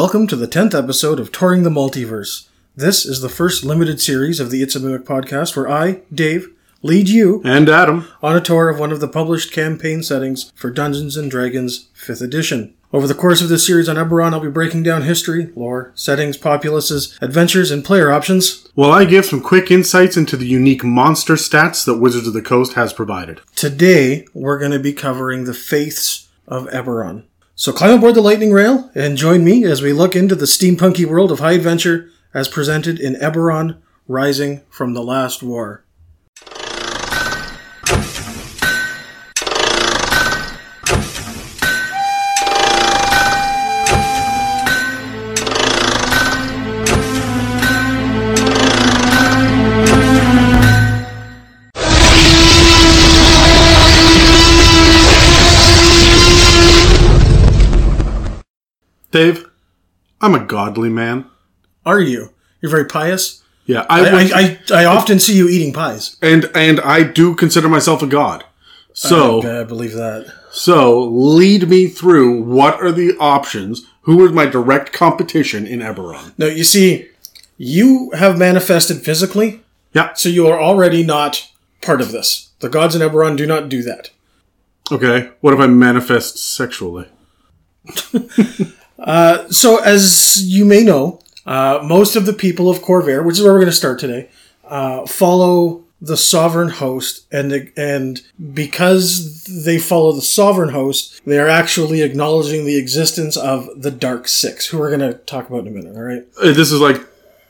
Welcome to the 10th episode of Touring the Multiverse. This is the first limited series of the It's a Mimic podcast where I, Dave, lead you And Adam. on a tour of one of the published campaign settings for Dungeons and Dragons 5th edition. Over the course of this series on Eberron, I'll be breaking down history, lore, settings, populaces, adventures, and player options. While I give some quick insights into the unique monster stats that Wizards of the Coast has provided. Today, we're going to be covering the faiths of Eberron. So climb aboard the lightning rail and join me as we look into the steampunky world of high adventure as presented in Eberron Rising from the Last War. Dave, I'm a godly man. Are you? You're very pious? Yeah, I, I, I, I often see you eating pies. and and I do consider myself a god. So I, I believe that. so lead me through what are the options? Who is my direct competition in Eberron? No, you see, you have manifested physically, Yeah. so you are already not part of this. The gods in Eberron do not do that. Okay. What if I manifest sexually? So, as you may know, uh, most of the people of Khorvaire, which is where we're going to start today, uh, follow the sovereign host, and and because they follow the sovereign host, they are actually acknowledging the existence of the Dark Six, who we're going to talk about in a minute. All right, Uh, This is like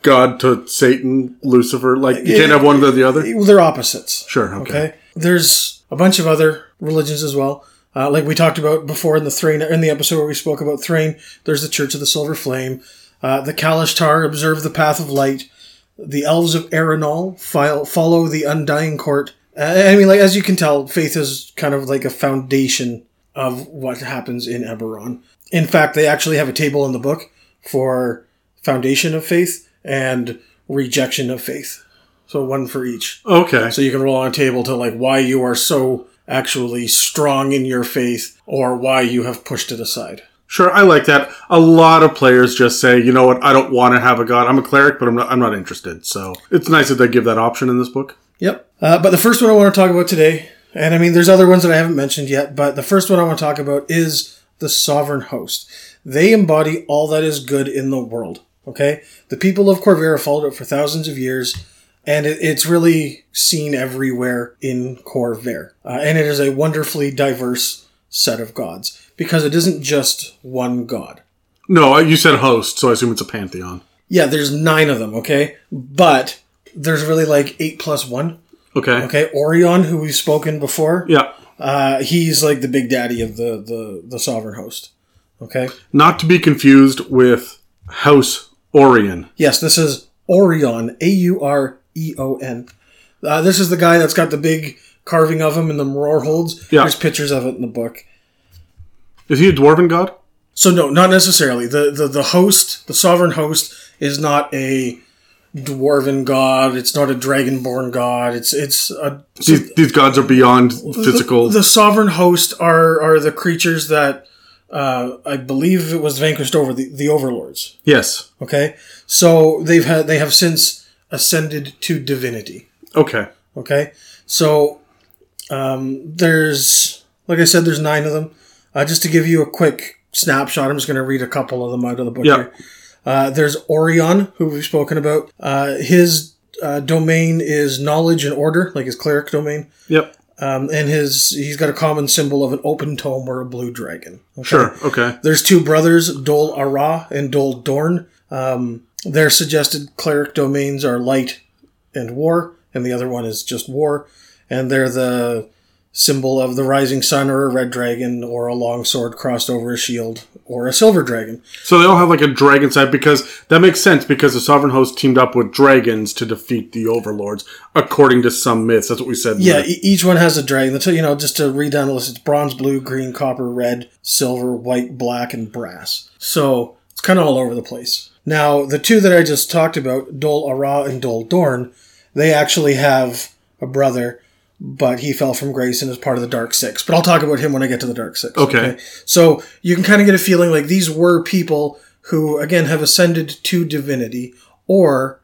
God to Satan, Lucifer. Like you can't have one or the other. Well, they're opposites. Sure. Okay. Okay. There's a bunch of other religions as well. Uh, like we talked about before in the Thrane, in the episode where we spoke about Thrane, there's the Church of the Silver Flame. Uh, the Kalashtar observe the path of light. The Elves of Aerenal file, follow the Undying Court. Uh, I mean, like as you can tell, faith is kind of like a foundation of what happens in Eberron. In fact, they actually have a table in the book for foundation of faith and rejection of faith. So one for each. Okay. So you can roll on a table to like why you are so actually strong in your faith or why you have pushed it aside. Sure, I like that. A lot of players just say, you know what, I don't want to have a god. I'm a cleric, but I'm not, I'm not interested. So it's nice that they give that option in this book. Yep. Uh, but the first one I want to talk about today, and I mean, there's other ones that I haven't mentioned yet, but the first one I want to talk about is the sovereign host. They embody all that is good in the world. Okay? The people of Khorvaire followed it for thousands of years, and it, it's really seen everywhere in Khorvaire. Uh, and it is a wonderfully diverse set of gods because it isn't just one god. No, you said host, so I assume it's a pantheon. Yeah, there's nine of them, okay? But there's really like eight plus one. Okay. Okay, Aureon, who we've spoken before, Yeah. uh, he's like the big daddy of the, the, the sovereign host. Okay? Not to be confused with House Orien. Yes, this is Aureon, A U R E O N. Uh, this is the guy that's got the big carving of him in the Mror Holds. Yeah. There's pictures of it in the book. Is he a dwarven god? So no, not necessarily. The, the the host, the sovereign host, is not a dwarven god. It's not a dragonborn god. It's it's a These, these gods are beyond physical. The sovereign host are are the creatures that uh, I believe it was vanquished over the, the overlords. yes. Okay, so they've had they have since ascended to divinity. Okay. Okay, so um, there's like I said, there's nine of them. Uh, just to give you a quick snapshot, I'm just going to read a couple of them out of the book Yeah. here. Uh, there's Aureon, who we've spoken about. Uh, his uh, domain is knowledge and order, like his cleric domain. Yep. Um, and his he's got a common symbol of an open tome or a blue dragon. Okay? Sure. Okay. There's two brothers, Dol Arrah and Dol Dorn. Um, their suggested cleric domains are light and war, and the other one is just war. And they're the symbol of the rising sun or a red dragon or a long sword crossed over a shield or a silver dragon. So they all have like a dragon side because that makes sense because the sovereign host teamed up with dragons to defeat the overlords, according to some myths. That's what we said. Yeah, e- each one has a dragon. That's, you know, just to read down the list, it's bronze, blue, green, copper, red, silver, white, black, and brass. So it's kind of all over the place. Now, the two that I just talked about, Dol Arrah and Dol Dorn, they actually have a brother, but he fell from grace and is part of the Dark Six. But I'll talk about him when I get to the Dark Six. Okay. So you can kind of get a feeling like these were people who again have ascended to divinity or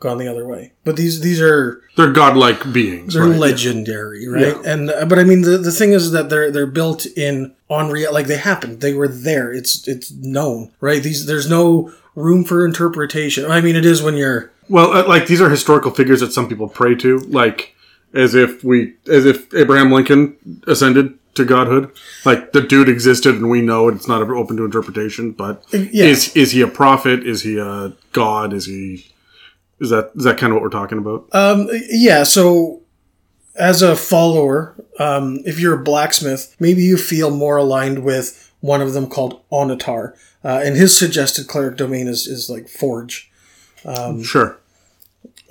gone the other way. But these these are They're godlike beings. they're right? legendary, right? Yeah. And uh, but I mean the the thing is that they're they're built in on real like they happened. They were there. It's it's known, right? These there's no room for interpretation. I mean it is when you're Well, uh, like these are historical figures that some people pray to, like as if we, as if Abraham Lincoln ascended to godhood. Like the dude existed, and we know it's not open to interpretation. But Yeah. is is he a prophet? Is he a god? Is he? Is that is that kind of what we're talking about? Um, yeah, so as a follower, um, if you're a blacksmith, maybe you feel more aligned with one of them called Onatar. Uh, and his suggested cleric domain is, is like Forge, sure.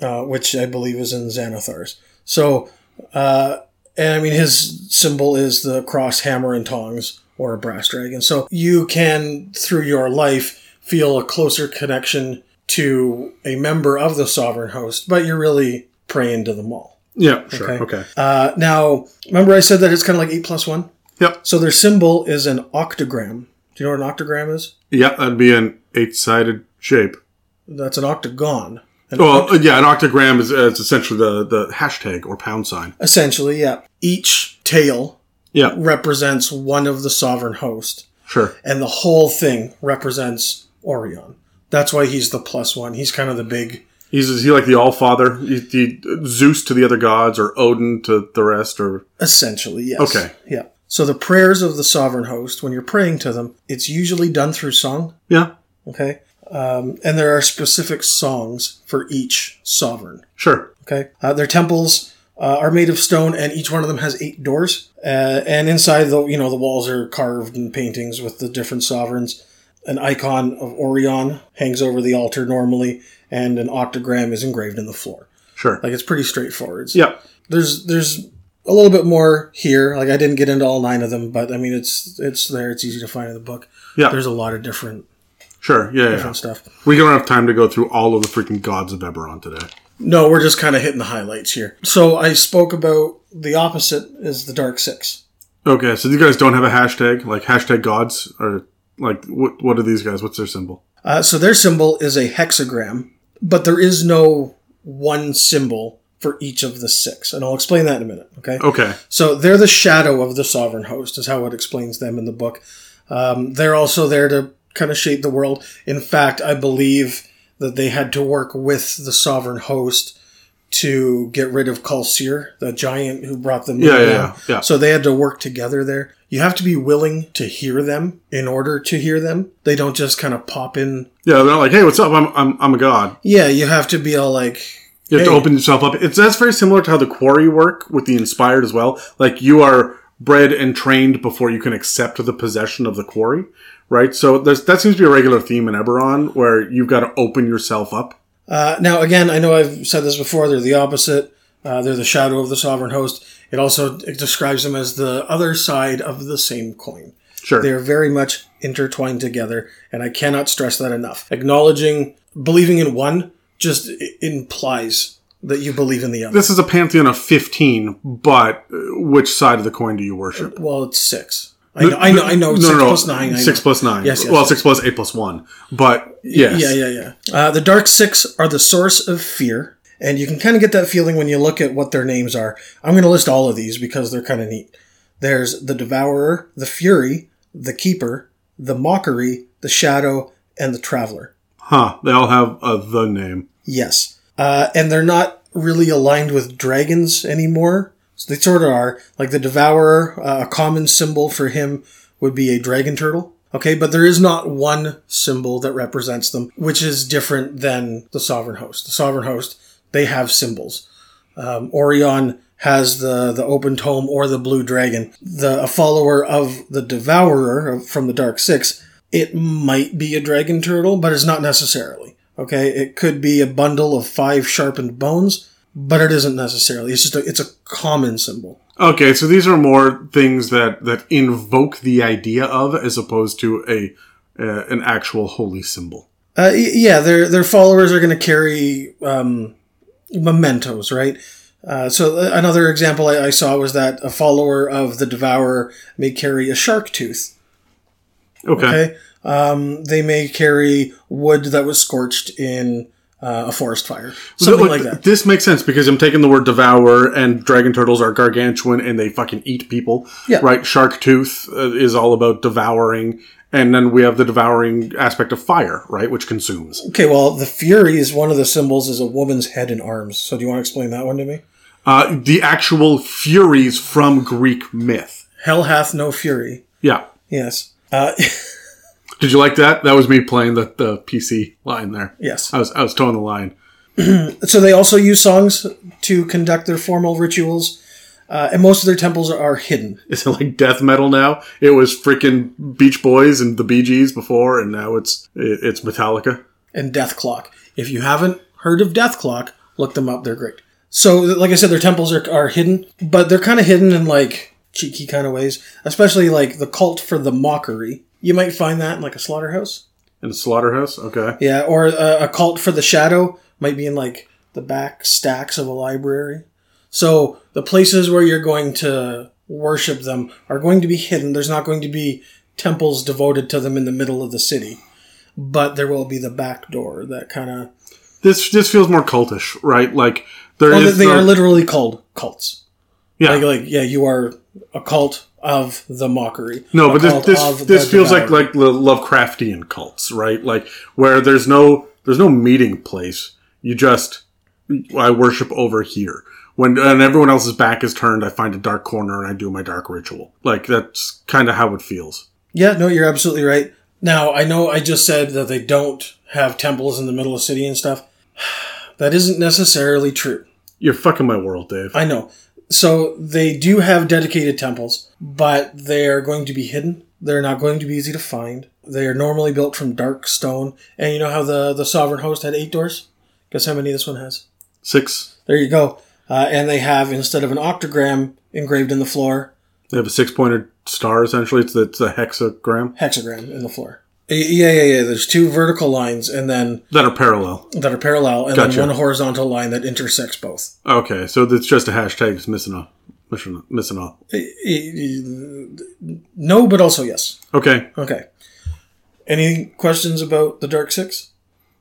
uh, which I believe is in Xanathar's. So, uh, and I mean, his symbol is the cross, hammer, and tongs, or a brass dragon. So you can, through your life, feel a closer connection to a member of the sovereign host, but you're really praying to them all. Yeah, sure. Okay. Okay. Uh, now, remember I said that it's kind of like 8 plus 1? Yep. So their symbol is an octogram. Do you know what an octagram is? Yeah, that'd be an eight-sided shape. That's an octagon. An Well, uh, yeah, an octagram is, uh, it's essentially the the hashtag or pound sign. Essentially, yeah. Each tail Yeah, represents one of the sovereign host, sure. and the whole thing represents Aureon. That's why he's the plus one. He's kind of the big. He's is he like the All Father? He, he, Zeus to the other gods, or Odin to the rest, or Essentially, yes. Okay. Yeah. So the prayers of the sovereign host, when you're praying to them, it's usually done through song. yeah, Okay. Um, and there are specific songs for each sovereign. sure. Okay. Uh, their temples uh, are made of stone, and each one of them has eight doors. Uh, and inside, the you know the walls are carved in paintings with the different sovereigns. An icon of Aureon hangs over the altar normally, and an octogram is engraved in the floor. Sure. Like it's pretty straightforward. Yeah. There's there's a little bit more here. Like I didn't get into all nine of them, but I mean it's it's there. It's easy to find in the book. Yeah. There's a lot of different Sure. Yeah. yeah. different stuff. We don't have time to go through all of the freaking gods of Eberron today. No, we're just kind of hitting the highlights here. So I spoke about the opposite is the Dark Six. Okay, so you guys don't have a hashtag like hashtag gods or like what? What are these guys? What's their symbol? Uh, so their symbol is a hexagram, but there is no one symbol for each of the six, and I'll explain that in a minute. Okay. Okay. So they're the shadow of the sovereign host, is how it explains them in the book. Um, they're also there to kind of shape the world. In fact, I believe that they had to work with the sovereign host to get rid of Kalsir, the giant who brought them Yeah, yeah, down. yeah, yeah. So they had to work together there. You have to be willing to hear them in order to hear them. They don't just kind of pop in. Yeah, they're not like, hey, what's up? I'm I'm, I'm a god. Yeah, you have to be all like, You have to open yourself up. It's that's very similar to how the quarry work with the inspired as well. Like you are bred and trained before you can accept the possession of the quarry, right? So there's that seems to be a regular theme in Eberron where you've got to open yourself up. Uh, now, again, I know I've said this before. They're the opposite. Uh, they're the shadow of the sovereign host. It also it describes them as the other side of the same coin. Sure. They're very much intertwined together, and I cannot stress that enough. Acknowledging, believing in one just implies that you believe in the other. this is a pantheon of 15, but uh, which side of the coin do you worship? well, it's six. I know, I know, I know No, six no, no. plus nine. Six plus nine. Yes, yes, well, yes. six plus eight plus one. But yes. Yeah, yeah, yeah. Uh, the Dark Six are the source of fear, and you can kind of get that feeling when you look at what their names are. I'm going to list all of these because they're kind of neat. There's the Devourer, the Fury, the Keeper, the Mockery, the Shadow, and the Traveler. Huh. They all have a the name. Yes. Uh, and they're not really aligned with dragons anymore. So they sort of are. Like the Devourer, uh, a common symbol for him would be a dragon turtle. Okay, but there is not one symbol that represents them, which is different than the sovereign host. The sovereign host, they have symbols. Um, Aureon has the, the open tome or the blue dragon. The a follower of the Devourer from the Dark Six, it might be a dragon turtle, but it's not necessarily. Okay, it could be a bundle of five sharpened bones, but it isn't necessarily. It's just a, it's a common symbol. Okay, so these are more things that that invoke the idea of, as opposed to a uh, an actual holy symbol. Uh, yeah, their their followers are going to carry um, mementos, right? Uh, so uh, another example I, I saw was that a follower of the Devourer may carry a shark tooth. Okay. Okay, Um, they may carry wood that was scorched in uh, a forest fire, something Look, like that. This makes sense because I'm taking the word devour, and dragon turtles are gargantuan and they fucking eat people. Yeah. Right? Shark tooth uh, is all about devouring. And then we have the devouring aspect of fire, right? Which consumes. Okay, well, the fury is one of the symbols is a woman's head and arms. So do you want to explain that one to me? Uh, the actual furies from Greek myth. Hell hath no fury. Yeah. Yes. Uh, Did you like that? That was me playing the, the PC line there. yes. I was I was towing the line. So they also use songs to conduct their formal rituals, uh, and most of their temples are hidden. Is it like death metal now? It was freaking Beach Boys and the Bee Gees before, and now it's it, it's Metallica. and Dethklok. If you haven't heard of Dethklok, look them up. They're great. So, like I said, their temples are, are hidden, but they're kind of hidden in like cheeky kind of ways. Especially like the cult for the mockery. You might find that in like a slaughterhouse. In a Slaughterhouse, okay. Yeah, or a, a cult for the shadow might be in like the back stacks of a library. So the places where you're going to worship them are going to be hidden. There's not going to be temples devoted to them in the middle of the city, but there will be the back door that kind of. This this feels more cultish, right? Like there Oh, is they the- are literally called cults. Yeah. Like, like, yeah, you are a cult of the mockery. no, but this this, this feels like like the Lovecraftian cults, right? Like where there's no there's no meeting place. You just I worship over here. When and everyone else's back is turned, I find a dark corner and I do my dark ritual. Like that's kind of how it feels. Yeah, no, you're absolutely right. Now, I know I just said that they don't have temples in the middle of city and stuff. That isn't necessarily true. You're fucking my world, Dave. I know. So they do have dedicated temples, but they are going to be hidden. They're not going to be easy to find. They are normally built from dark stone. And you know how the, the sovereign host had eight doors? Guess how many this one has? Six. There you go. Uh, and they have, instead of an octagram engraved in the floor, They have a six pointed star essentially. It's it's a hexagram hexagram in the floor. Yeah, yeah, yeah. There's two vertical lines and then that are parallel. that are parallel, and Gotcha. then one horizontal line that intersects both. Okay, so it's just a hashtag. It's missing a missing a, missing a. Y- y- No, but also yes. Okay. Okay. Any questions about the Dark Six?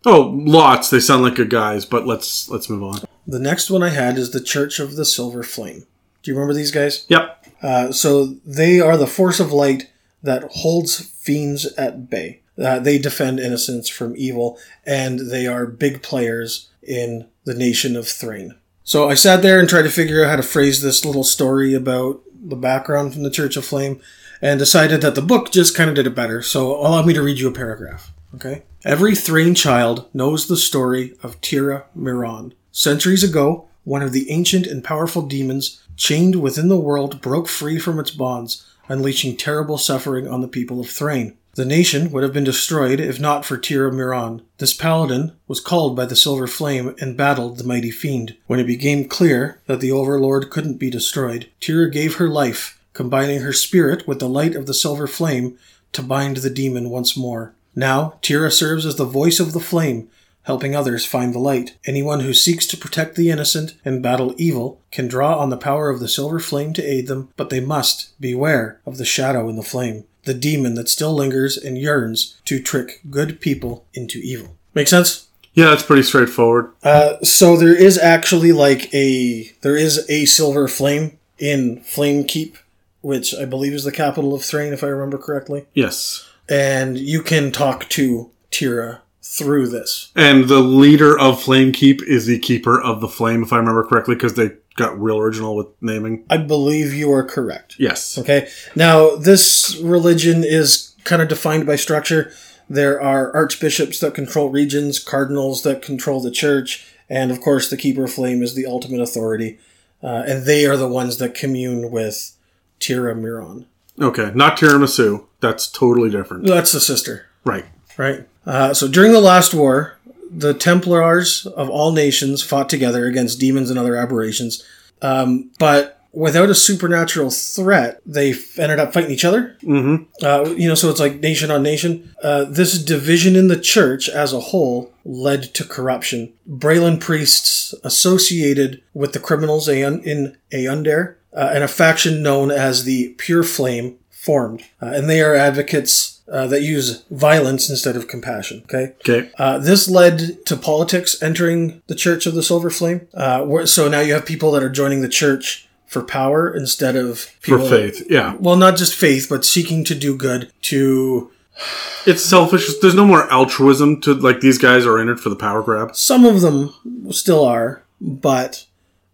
Oh, lots. They sound like good guys, but let's let's move on. The next one I had is the Church of the Silver Flame. Do you remember these guys? Yep. Uh, so they are the force of light that holds fiends at bay. Uh, they defend innocence from evil, and they are big players in the nation of Thrane. So I sat there and tried to figure out how to phrase this little story about the background from the Church of Flame, and decided that the book just kind of did it better. So allow me to read you a paragraph. Okay. Every Thrane child knows the story of Tira Miron. Centuries ago, one of the ancient and powerful demons chained within the world broke free from its bonds, unleashing terrible suffering on the people of Thrane. The nation would have been destroyed if not for Tira Miron. This paladin was called by the Silver Flame and battled the mighty fiend. When it became clear that the Overlord couldn't be destroyed, Tira gave her life, combining her spirit with the light of the Silver Flame to bind the demon once more. Now, Tira serves as the voice of the flame, helping others find the light. Anyone who seeks to protect the innocent and battle evil can draw on the power of the silver flame to aid them, but they must beware of the shadow in the flame, the demon that still lingers and yearns to trick good people into evil. Make sense? Yeah, that's pretty straightforward. Uh, so there is actually like a there is a silver flame in Flamekeep, which I believe is the capital of Thrane, if I remember correctly. Yes. And you can talk to Tira through this. And the leader of Flamekeep is the keeper of the flame, if I remember correctly, because they got real original with naming. I believe you are correct. Yes. Okay. Now, this religion is kind of defined by structure. There are archbishops that control regions, cardinals that control the church, and of course, the Keeper of Flame is the ultimate authority. Uh, and they are the ones that commune with Tira Miron. Okay, not tiramisu. That's totally different. That's the sister, Right. right? Uh, so during the last war, the Templars of all nations fought together against demons and other aberrations. Um, but without a supernatural threat, they f- ended up fighting each other. Mm-hmm. Uh, you know, so it's like nation on nation. Uh, this division in the church as a whole led to corruption. Braylon priests associated with the criminals in Aundair uh, and a faction known as the Pure Flame formed, uh, and they are advocates uh, that use violence instead of compassion. Okay. Okay. Uh, this led to politics entering the Church of the Silver Flame. Uh, where, so now you have people that are joining the church for power instead of For faith. Yeah. Well, not just faith, but seeking to do good to It's selfish. There's no more altruism to like these guys are in it for the power grab. some of them still are, but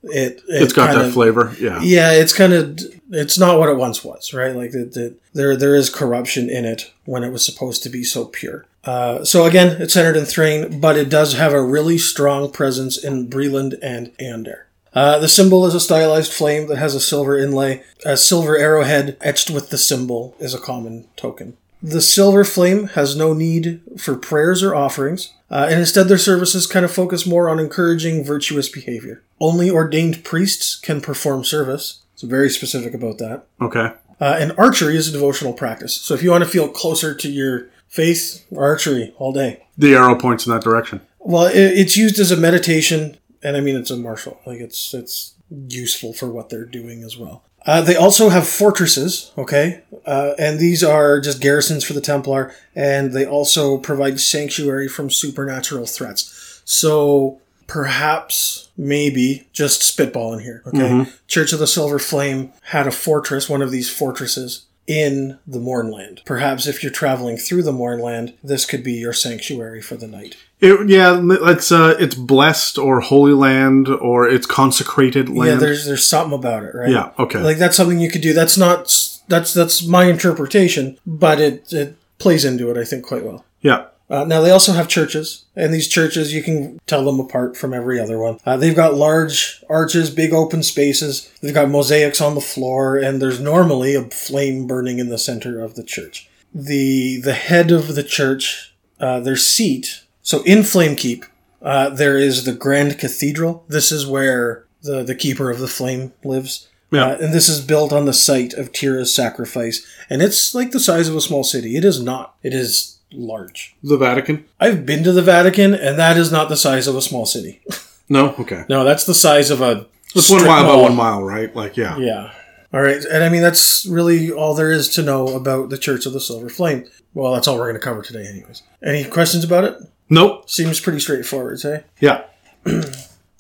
it, it It's got that of- flavor. Yeah. Yeah, it's kind of it's not what it once was, right? Like it, it, there there is corruption in it when it was supposed to be so pure. Uh, so again, it's centered in Thrane, but it does have a really strong presence in Breland and Aundair. Uh, the symbol is a stylized flame that has a silver inlay. A silver arrowhead etched with the symbol is a common token. The silver flame has no need for prayers or offerings, uh, and instead their services kind of focus more on encouraging virtuous behavior. Only ordained priests can perform service. It's very specific about that. Okay. Uh, and archery is a devotional practice. So if you want to feel closer to your faith, archery all day. The arrow points in that direction. Well, it, it's used as a meditation, and I mean it's a martial. Like it's it's useful for what they're doing as well. Uh, they also have fortresses, okay, uh, and these are just garrisons for the Templar, and they also provide sanctuary from supernatural threats. So perhaps, maybe, just spitballing here, okay. Church of the Silver Flame had a fortress, one of these fortresses in the Mournland. Perhaps if you're traveling through the Mournland, this could be your sanctuary for the night. It, yeah, it's uh, it's blessed or holy land or it's consecrated land. Yeah, there's there's something about it, right? Yeah, okay. Like that's something you could do. That's not that's that's my interpretation, but it it plays into it, I think, quite well. yeah. Uh, now they also have churches, and these churches you can tell them apart from every other one. Uh, they've got large arches, big open spaces. They've got mosaics on the floor, and there's normally a flame burning in the center of the church. The the head of the church, uh, their seat. So in Flamekeep, uh, there is the Grand Cathedral. This is where the the keeper of the flame lives. Yeah. Uh, and this is built on the site of Tira's sacrifice, and it's like the size of a small city. It is not. It is large. The Vatican? I've been to the Vatican, and that is not the size of a small city. No? Okay. no, that's the size of a. It's one mile by one mile, right? Like, yeah. Yeah. All right, and I mean that's really all there is to know about the Church of the Silver Flame. Well, that's all we're going to cover today, anyways. Any questions about it? Nope. Seems pretty straightforward, say. Yeah.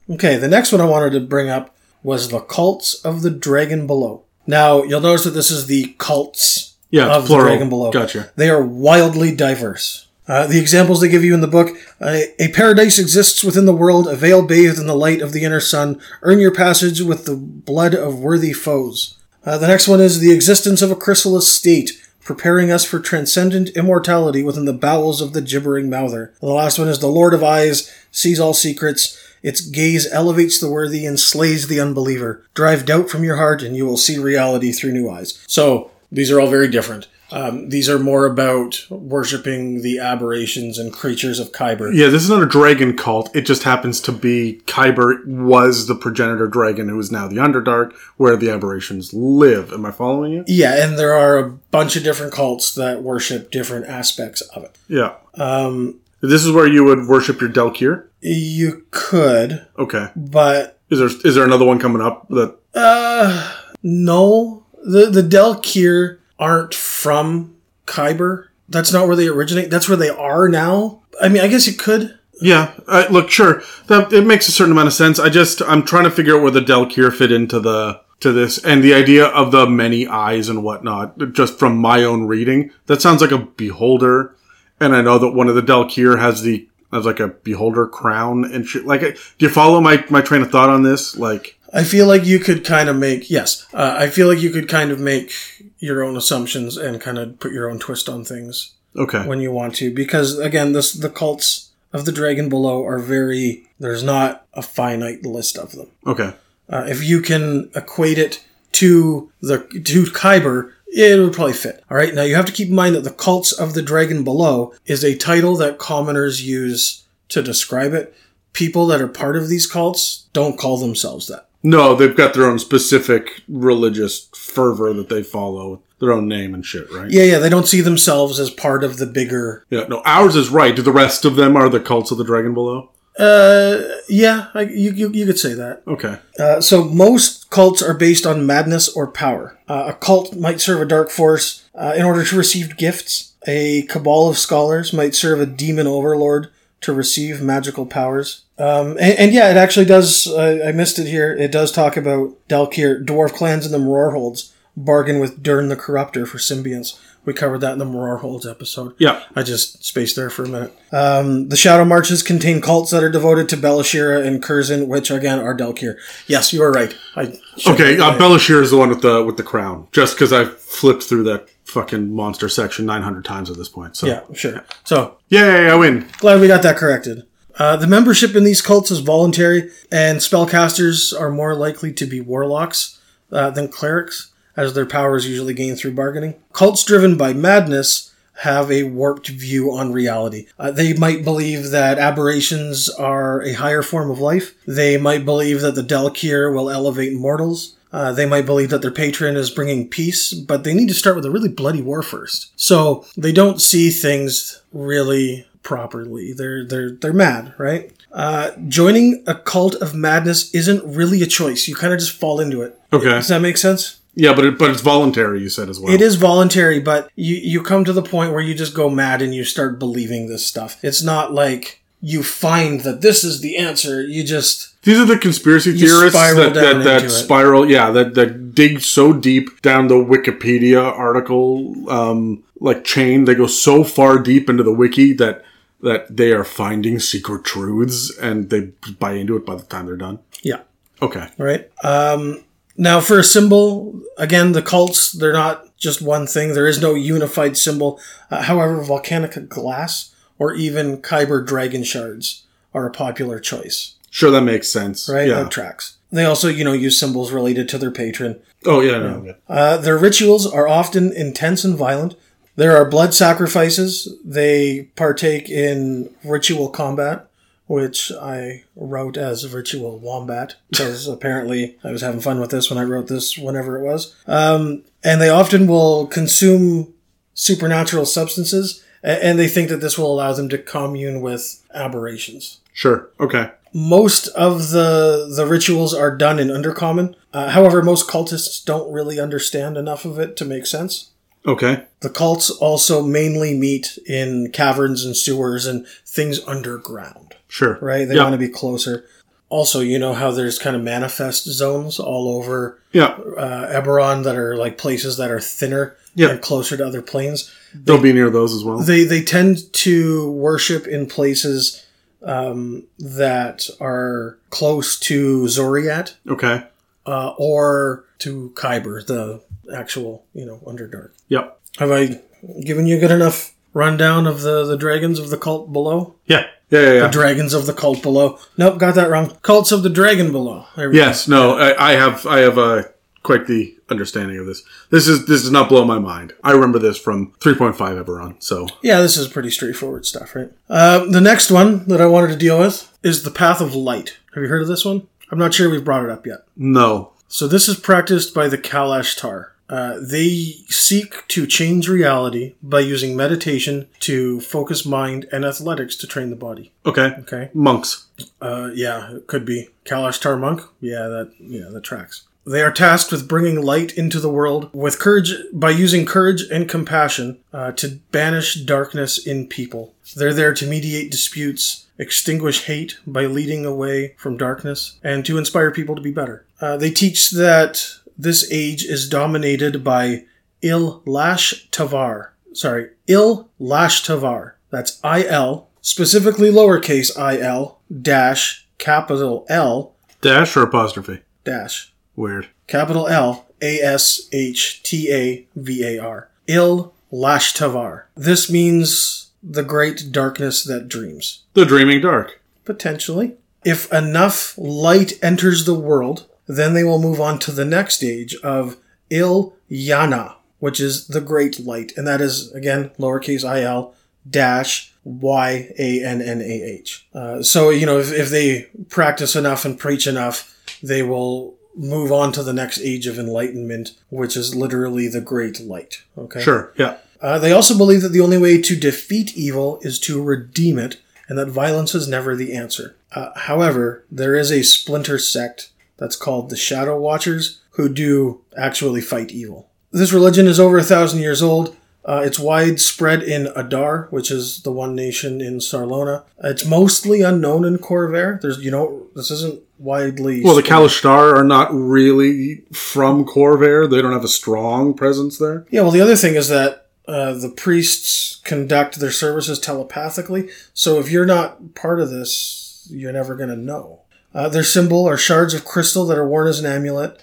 Okay, the next one I wanted to bring up was the cults of the Dragon Below. Now, you'll notice that this is the cults Yeah, of the. Dragon Below. Gotcha. They are wildly diverse. Uh, the examples they give you in the book uh, a paradise exists within the world, a veil bathed in the light of the inner sun. Earn your passage with the blood of worthy foes. Uh, the next one is the existence of a chrysalis state, preparing us for transcendent immortality within the bowels of the gibbering mouther. And the last one is the Lord of Eyes, sees all secrets. Its gaze elevates the worthy and slays the unbeliever. Drive doubt from your heart, and you will see reality through new eyes. So, these are all very different. Um, these are more about worshipping the aberrations and creatures of Khyber. Yeah, this is not a dragon cult. It just happens to be Khyber was the progenitor dragon who is now the Underdark, where the aberrations live. Am I following you? Yeah, and there are a bunch of different cults that worship different aspects of it. Yeah. Um, This is where you would worship your Daelkyr? you could, Okay. but Is there is there another one coming up that uh, no. The the Daelkyr aren't from Khyber. That's not where they originate. That's where they are now. I mean, I guess you could. Yeah, uh, look, sure, that it makes a certain amount of sense. I just I'm trying to figure out where the Daelkyr fit into the to this and the idea of the many eyes and whatnot. Just from my own reading, that sounds like a beholder, and I know that one of the Daelkyr has the has like a beholder crown and shit. Like, do you follow my my train of thought on this? Like, I feel like you could kind of make yes. Uh, I feel like you could kind of make your own assumptions and kind of put your own twist on things okay, when you want to, because again, this the cults of the Dragon Below are very. There's not a finite list of them. okay, Uh, if you can equate it to the to Khyber, it would probably fit. All right. Now you have to keep in mind that the cults of the Dragon Below is a title that commoners use to describe it. People that are part of these cults don't call themselves that. No, they've got their own specific religious fervor that they follow, their own name and shit, right? Yeah, yeah. They don't see themselves as part of the bigger. Yeah, no, ours is right. Do the rest of them are the cults of the dragon below. Uh, yeah, I, you, you you could say that. Okay. Uh, so most cults are based on madness or power. Uh, a cult might serve a dark force uh, in order to receive gifts. A cabal of scholars might serve a demon overlord to receive magical powers. Um, and, and yeah, it actually does. Uh, I missed it here. It does talk about Daelkyr, dwarf clans, and the Mror Holds bargain with Dyrrn the Corruptor for symbionts. We covered that in the Mror Holds episode. Yeah. I just spaced there for a minute. Um, the Shadow Marches contain cults that are devoted to Belashyrra and Kyrzin, which again are Daelkyr. Yes, you are right. I Okay. Uh, Belashir is the one with the with the crown. Just because I've flipped through that fucking monster section 900 times at this point. So yeah, sure. So Yay! I win. glad we got that corrected. Uh, the membership in these cults is voluntary, and spellcasters are more likely to be warlocks uh, than clerics, as their power is usually gained through bargaining. Cults driven by madness have a warped view on reality. Uh, they might believe that aberrations are a higher form of life. They might believe that the Daelkyr will elevate mortals. Uh, they might believe that their patron is bringing peace, but they need to start with a really bloody war first. So they don't see things really properly. They're they're they're mad, right? Uh, joining a cult of madness isn't really a choice. You kind of just fall into it. Okay. Does that make sense? Yeah, but it, but it's voluntary. You said as well. It is voluntary, but you you come to the point where you just go mad and you start believing this stuff. It's not like you find that this is the answer. You just These are the conspiracy theorists spiral that, that, that into it. spiral, yeah, that, that dig so deep down the Wikipedia article, um, like chain. They go so far deep into the wiki that that they are finding secret truths and they buy into it by the time they're done. yeah. Okay. right? Um, now, for a symbol, again, the cults, they're not just one thing. There is no unified symbol. Uh, however, volcanic glass or even Khyber dragon shards are a popular choice, Sure, that makes sense. right? Yeah. That tracks. They also, you know, use symbols related to their patron. Oh, yeah, no. Uh, their rituals are often intense and violent. There are blood sacrifices. They partake in ritual combat, which I wrote as ritual wombat because apparently I was having fun with this when I wrote this, whenever it was. Um, and they often will consume supernatural substances, and they think that this will allow them to commune with aberrations Sure. Okay. most of the the rituals are done in undercommon. Uh, however, most cultists don't really understand enough of it to make sense. Okay. The cults also mainly meet in caverns and sewers and things underground, Sure. right? They Yeah. want to be closer. Also, you know how there's kind of manifest zones all over Yeah. uh, Eberron that are like places that are thinner Yeah. and closer to other planes. They'll be near those as well. They they tend to worship in places um, that are close to Xoriat okay. Uh, or to Khyber, the actual you know Underdark. Yep. Have I given you a good enough rundown of the the dragons of the cult below? Yeah. Yeah. Yeah. yeah. The dragons of the cult below. Nope, got that wrong. Cults of the dragon below. Go. Yes, no, I, I have I have uh, quite the understanding of this. This is this does not blow my mind. I remember this from 3.5 Eberron. So Yeah, this is pretty straightforward stuff, right? Uh, the next one that I wanted to deal with is the Path of Light. Have you heard of this one? I'm not sure we've brought it up yet. no, So this is practiced by the Kalashtar. Uh, they seek to change reality by using meditation to focus mind and athletics to train the body. okay, Okay. monks. Uh, yeah, it could be Kalashtar monk. Yeah, that yeah that tracks. They are tasked with bringing light into the world with courage by using courage and compassion uh, to banish darkness in people. They're there to mediate disputes, extinguish hate by leading away from darkness, and to inspire people to be better. Uh, they teach that this age is dominated by Il Lash Tavar. Sorry, Il Lash Tavar. That's I L, specifically lowercase I L, dash, capital L, Dash or apostrophe? dash, Weird. capital L, A S H T A V A R. Il Lash Tavar. This means the great darkness that dreams. The Dreaming Dark. Potentially. If enough light enters the world, then they will move on to the next stage of Il Yana, which is the great light. And that is, again, lowercase i l dash y a n n a h. Uh, so, you know, if, if they practice enough and preach enough, they will move on to the next age of enlightenment, which is literally the great light. Okay. Sure. Yeah. Uh, they also believe that the only way to defeat evil is to redeem it, and that violence is never the answer. Uh, however, there is a splinter sect that's called the Shadow Watchers who do actually fight evil. This religion is over a thousand years old. Uh, it's widespread in Adar, which is the one nation in Sarlona. It's mostly unknown in Khorvaire. There's, you know, this isn't widely. Well, the spread. Kalashtar are not really from Khorvaire. They don't have a strong presence there. Yeah, well, the other thing is that uh, the priests conduct their services telepathically. So if you're not part of this, you're never going to know. Uh, their symbol are shards of crystal that are worn as an amulet.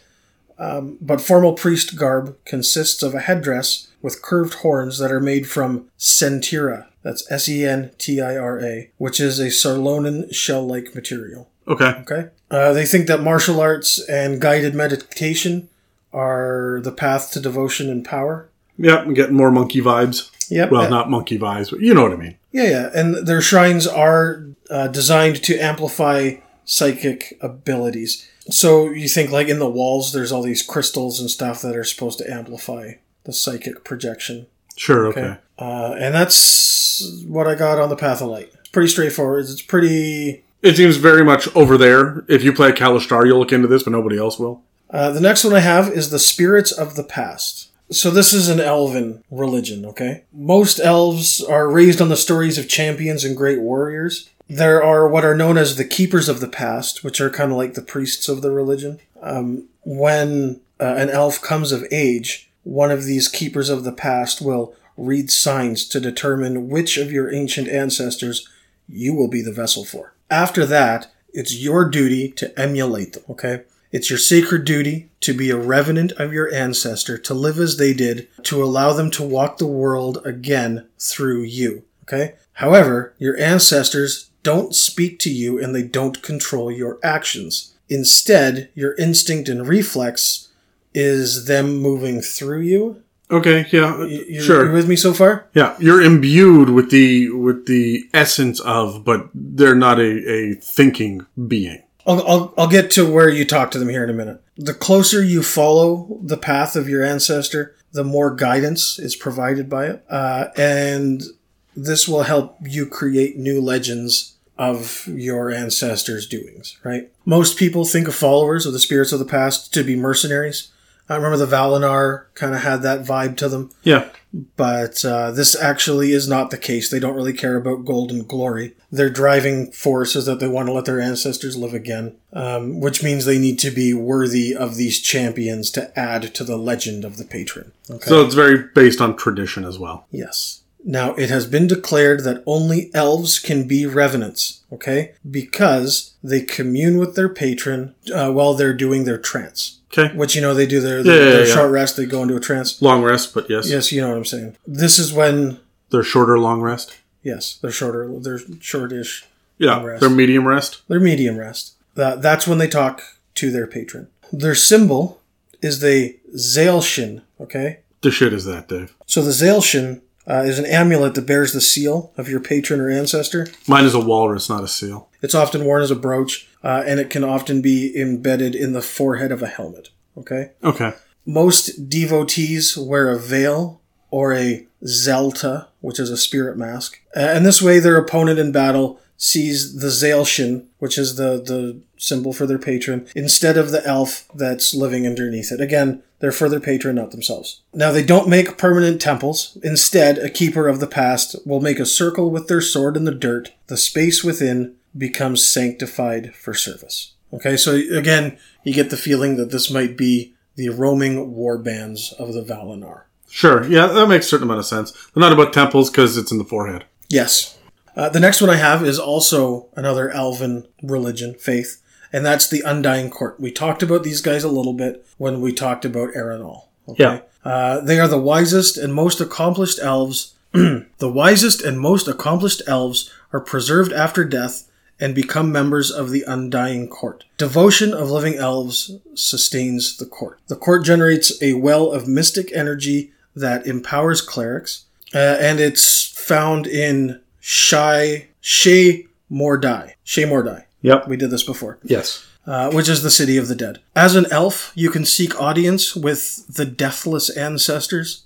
Um, but formal priest garb consists of a headdress with curved horns that are made from Sentira. That's S E N T I R A, which is a Sarlonan shell like material. Okay. Okay. Uh, they think that martial arts and guided meditation are the path to devotion and power. Yep, I'm getting more monkey vibes. Yep. Well, not monkey vibes, but you know what I mean. Yeah, yeah, and their shrines are uh, designed to amplify psychic abilities. So you think like in the walls, there's all these crystals and stuff that are supposed to amplify the psychic projection. Sure, okay. Okay, uh, and that's what I got on the Path of Light. It's pretty straightforward. It's pretty. It seems very much over there. If you play Kalashtar, you'll look into this, but nobody else will. Uh, the next one I have is the Spirits of the Past. So this is an elven religion, okay? Most elves are raised on the stories of champions and great warriors. There are what are known as the Keepers of the Past, which are kind of like the priests of the religion. Um, when uh, an elf comes of age, one of these Keepers of the Past will read signs to determine which of your ancient ancestors you will be the vessel for. After that, it's your duty to emulate them, okay? It's your sacred duty to be a revenant of your ancestor, to live as they did, to allow them to walk the world again through you, okay? However, your ancestors don't speak to you and they don't control your actions. Instead, your instinct and reflex is them moving through you. Okay, yeah, You, sure. you with me so far? Yeah, you're imbued with the with the essence of, but they're not a, a thinking being. I'll, I'll, I'll get to where you talk to them here in a minute. The closer you follow the path of your ancestor, the more guidance is provided by it. Uh, and this will help you create new legends of your ancestors' doings, right? Most people think of followers of the spirits of the past to be mercenaries. I remember the Valenar kind of had that vibe to them Yeah, but uh, this actually is not the case. They don't really care about gold and glory. Their driving force is that they want to let their ancestors live again, um, which means they need to be worthy of these champions to add to the legend of the patron. Okay. so it's very based on tradition as well. yes. Now, it has been declared that only elves can be revenants, okay? Because they commune with their patron uh, while they're doing their trance. Okay, Which, you know, they do their, their, yeah, their yeah. short rest, they go into a trance. long rest, but yes, Yes, you know what I'm saying. This is when they're shorter long rest. Yes, they're shorter. They're shortish. Yeah, Long rest. they're medium rest. They're medium rest. That, that's when they talk to their patron. Their symbol is the Zaelshin. Okay, The shit is that, Dave. so the Zaelshin uh, is an amulet that bears the seal of your patron or ancestor. Mine is a walrus, not a seal. It's often worn as a brooch, uh, and it can often be embedded in the forehead of a helmet. Okay. Okay, Most devotees wear a veil or a zelta, which is a spirit mask. Uh, and this way, their opponent in battle sees the Zaelshin, which is the, the symbol for their patron, instead of the elf that's living underneath it. Again, they're for their patron, not themselves. Now, they don't make permanent temples. Instead, a keeper of the past will make a circle with their sword in the dirt. The space within becomes sanctified for service. Okay, so again, you get the feeling that this might be the roaming war bands of the Valenar. sure. Yeah, that makes a certain amount of sense. They're not about temples because it's in the forehead. Yes. Uh, the next one I have is also another elven religion, faith, and that's the Undying Court. We talked about these guys a little bit when we talked about Aerenal. Okay? Yeah. Uh, they are the wisest and most accomplished elves. the wisest and most accomplished elves are preserved after death and become members of the Undying Court. Devotion of living elves sustains the court. The court generates a well of mystic energy that empowers clerics, uh, and it's found in Shai Shae Mordai. Shae Mordai. Yep. We did this before Yes. uh, which is the city of the dead. As an elf, you can seek audience with the deathless ancestors,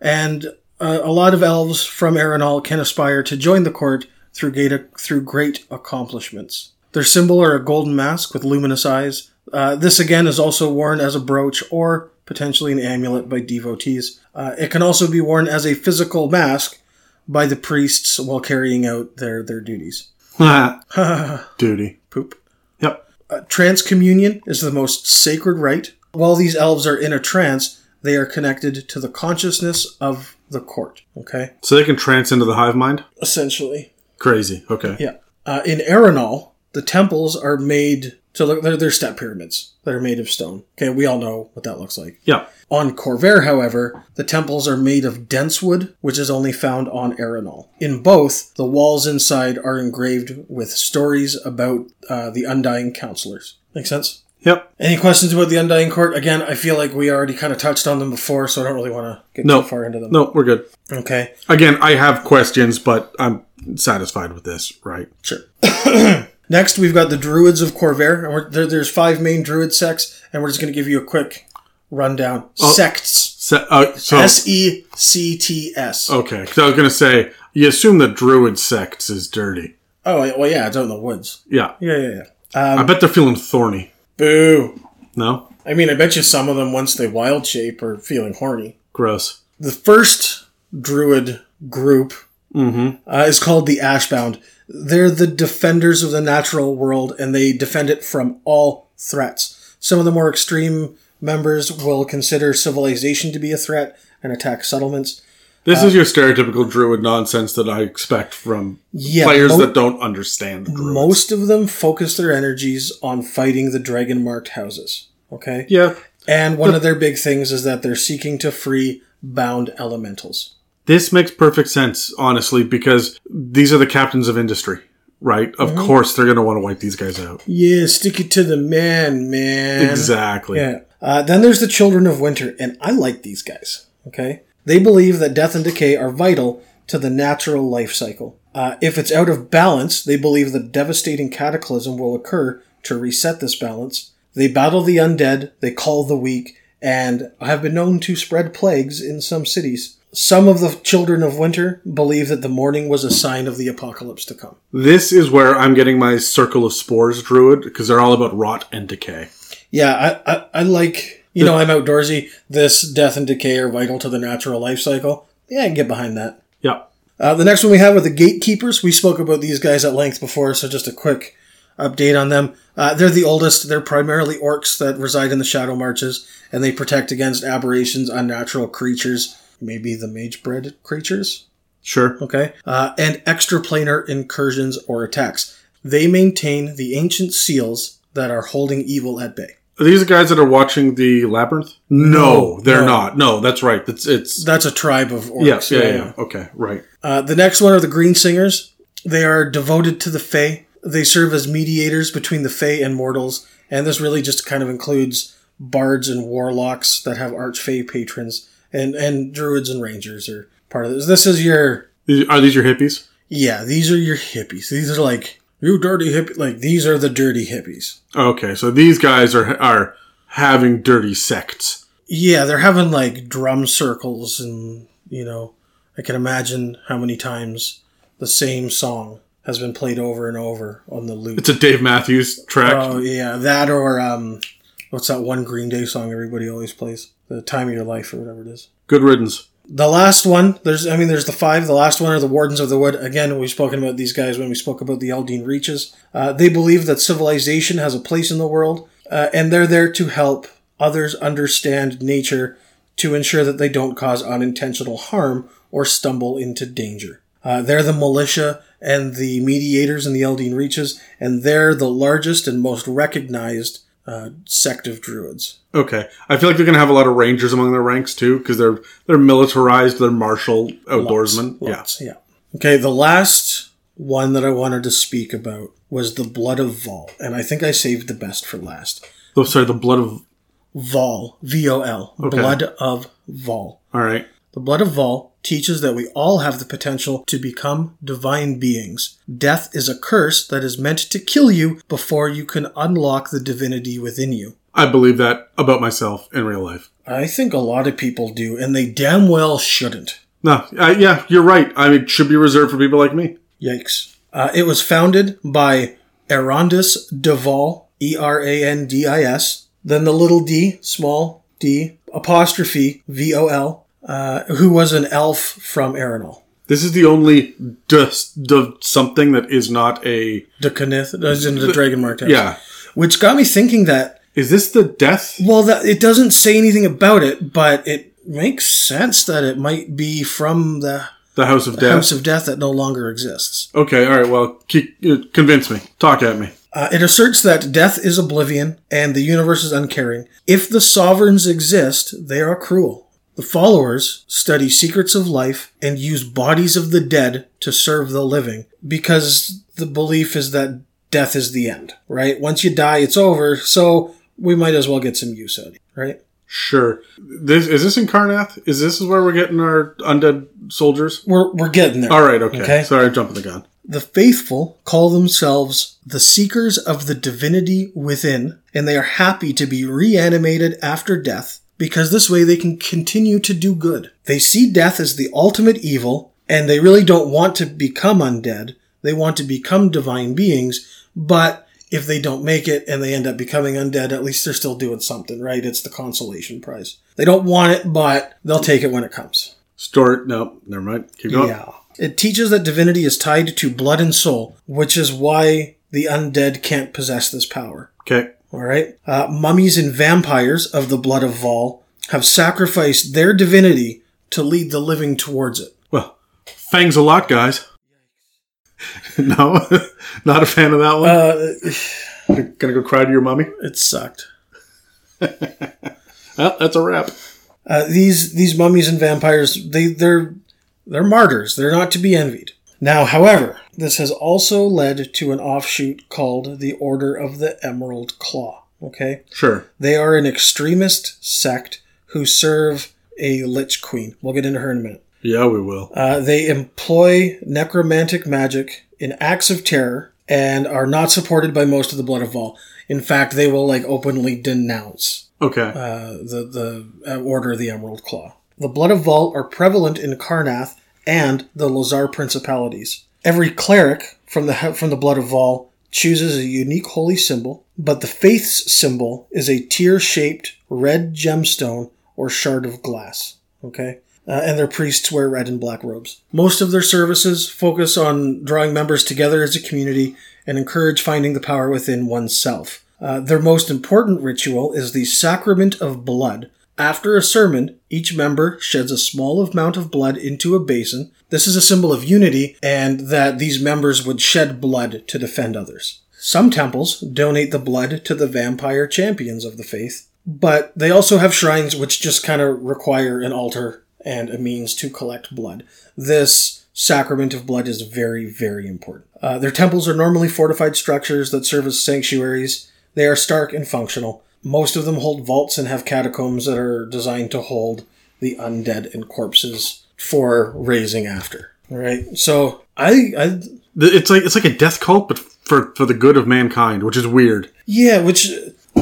and uh, a lot of elves from Aerenal can aspire to join the court through great, through great accomplishments. Their symbol are a golden mask with luminous eyes. Uh, this again is also worn as a brooch or potentially an amulet by devotees. Uh, it can also be worn as a physical mask by the priests while carrying out their, their duties. Duty. Poop. Yep. Uh, transcommunion is the most sacred rite. While these elves are in a trance, they are connected to the consciousness of the court. Okay? So they can trance into the hive mind? Essentially. Crazy. Okay. Yeah. Uh, in Aerenal, the temples are made to look, they're, they're step pyramids that are made of stone. Okay, we all know what that looks like. Yeah. On Khorvaire, however, the temples are made of dense wood, which is only found on Aerenal. In both, the walls inside are engraved with stories about uh, the Undying Counselors. Make sense? Yep. Any questions about the Undying Court? Again, I feel like we already kind of touched on them before, so I don't really want to get No. too far into them. No, we're good. Okay, Again, I have questions, but I'm satisfied with this, right? sure. Next, we've got the Druids of Khorvaire, and there, there's five main Druid sects, and we're just going to give you a quick rundown. Sects. Se- uh, so, S E C T S. okay. Because I was going to say, you assume the druid sects is dirty. Oh, well, yeah, it's out in the woods. Yeah. Yeah, yeah, yeah. I bet they're feeling thorny. Boo. No? I mean, I bet you some of them, once they wild shape, are feeling horny. Gross. The first Druid group uh, is called the Ashbound. They're the defenders of the natural world, and they defend it from all threats. Some of the more extreme members will consider civilization to be a threat and attack settlements. This is your stereotypical druid nonsense that I expect from Yeah, players mo- that don't understand druids. Most of them focus their energies on fighting the dragon marked houses. Okay? yeah. And one of their big things is that they're seeking to free bound elementals. This makes perfect sense, honestly, because these are the captains of industry, right? Of Mm-hmm. course, they're going to want to wipe these guys out. Yeah, stick it to the man, man. Exactly. Yeah. Uh, then there's the Children of Winter, and I like these guys. Okay, they believe that death and decay are vital to the natural life cycle. Uh, if it's out of balance, they believe that devastating cataclysm will occur to reset this balance. They battle the undead, they call the weak, and have been known to spread plagues in some cities. Some of the Children of Winter believe that the Mourning was a sign of the apocalypse to come. This is where I'm getting my circle of spores druid because they're all about rot and decay. Yeah, I, I, I like, you know, I'm outdoorsy. This death and decay are vital to the natural life cycle. Yeah, I can get behind that. Yeah. Uh, the next one we have are the gatekeepers. We spoke about these guys at length before, so just a quick update on them. Uh, they're the oldest. They're primarily orcs that reside in the shadow marches, and they protect against aberrations, unnatural creatures, maybe the mage-bred creatures. Sure. Okay, uh, and extraplanar incursions or attacks. They maintain the ancient seals that are holding evil at bay. Are these the guys that are watching the labyrinth? No, they're no. not. No, that's right. It's it's That's a tribe of orcs. yes, yeah, yeah, yeah. Okay, right. Uh, the next one are the Green Singers. They are devoted to the Fae. They serve as mediators between the Fae and mortals, and this really just kind of includes bards and warlocks that have arch archfey patrons, and and druids and rangers are part of this. This is your Are these your hippies? yeah. These are your hippies. These are like you dirty hippie. Like these are the dirty hippies. Okay, so these guys are are having dirty sects. Yeah, they're having like drum circles, and you know, I can imagine how many times the same song has been played over and over on the loop. It's a Dave Matthews track. Oh yeah, that or um, what's that one Green Day song everybody always plays? The Time of Your Life or whatever it is. Good riddance. The last one, there's, I mean, there's the five. The last one are the Wardens of the Wood. Again, we've spoken about these guys when we spoke about the Eldeen Reaches. Uh, they believe that civilization has a place in the world, uh, and they're there to help others understand nature to ensure that they don't cause unintentional harm or stumble into danger. Uh, they're the militia and the mediators in the Eldeen Reaches, and they're the largest and most recognized uh, sect of druids. Okay, I feel like they're gonna have a lot of rangers among their ranks too because they're they're militarized, they're martial outdoorsmen. Lots, yeah. Okay, the last one that I wanted to speak about was the Blood of Vol, and I think I saved the best for last. Oh, sorry, the blood of. Vol, V O L, Blood of Vol. All right. The Blood of Vol teaches that we all have the potential to become divine beings. Death is a curse that is meant to kill you before you can unlock the divinity within you. I believe that about myself in real life. I think a lot of people do, and they damn well shouldn't. No, uh, yeah, you're right. I mean, it should be reserved for people like me. Yikes. Uh, it was founded by Erandis d'Vol, E R A N D I S, then the little d, small d, apostrophe V O L, uh, who was an elf from Aerenal. This is the only d, d something that is not a The as in the Dragon Mark text. yeah. Which got me thinking that, Is this the death? well, that it doesn't say anything about it, but it makes sense that it might be from the The House of Death. House of Death that no longer exists. okay, all right. Well, keep, uh, convince me. Talk at me. Uh, it asserts that death is oblivion and the universe is uncaring. If the sovereigns exist, they are cruel. The followers study secrets of life and use bodies of the dead to serve the living because the belief is that death is the end, right? Once you die, it's over, so we might as well get some use out of it, right? Sure. This is this in Karrnath? Is this is where we're getting our undead soldiers? We're, we're getting there. All right. Okay. Okay. Sorry, jumping the gun. The faithful call themselves the seekers of the divinity within, and they are happy to be reanimated after death because this way they can continue to do good. They see death as the ultimate evil, and they really don't want to become undead. They want to become divine beings, but if they don't make it and they end up becoming undead, at least they're still doing something, right? It's the consolation prize. They don't want it, but they'll take it when it comes. Start. No, never mind. Keep going. Yeah. It teaches that divinity is tied to blood and soul, which is why the undead can't possess this power. Okay. All right. Uh, mummies and vampires of the blood of Vol have sacrificed their divinity to lead the living towards it. Well, thanks a lot, guys. no, not a fan of that one. Uh, Gonna go cry to your mommy. it sucked. Well, that's a wrap. Uh, these these mummies and vampires they they're they're martyrs. They're not to be envied. Now, however, this has also led to an offshoot called the Order of the Emerald Claw. Okay. Sure. They are an extremist sect who serve a Lich Queen. We'll get into her in a minute. Yeah, we will. Uh, they employ necromantic magic in acts of terror and are not supported by most of the Blood of Vol. In fact, they will like openly denounce Okay. uh, the the uh, Order of the Emerald Claw. The Blood of Vol are prevalent in Karrnath and the Lhazaar principalities. Every cleric from the from the Blood of Vol chooses a unique holy symbol, but the faith's symbol is a tear-shaped red gemstone or shard of glass. Okay. Uh, and their priests wear red and black robes. Most of their services focus on drawing members together as a community and encourage finding the power within oneself. Uh, their most important ritual is the Sacrament of Blood. After a sermon, each member sheds a small amount of blood into a basin. This is a symbol of unity and that these members would shed blood to defend others. Some temples donate the blood to the vampire champions of the faith, but they also have shrines which just kind of require an altar and a means to collect blood. This sacrament of blood is very, very important. Uh, their temples are normally fortified structures that serve as sanctuaries. They are stark and functional. Most of them hold vaults and have catacombs that are designed to hold the undead and corpses for raising after. All right, so I, I It's like it's like a death cult, but for for the good of mankind, which is weird. Yeah, which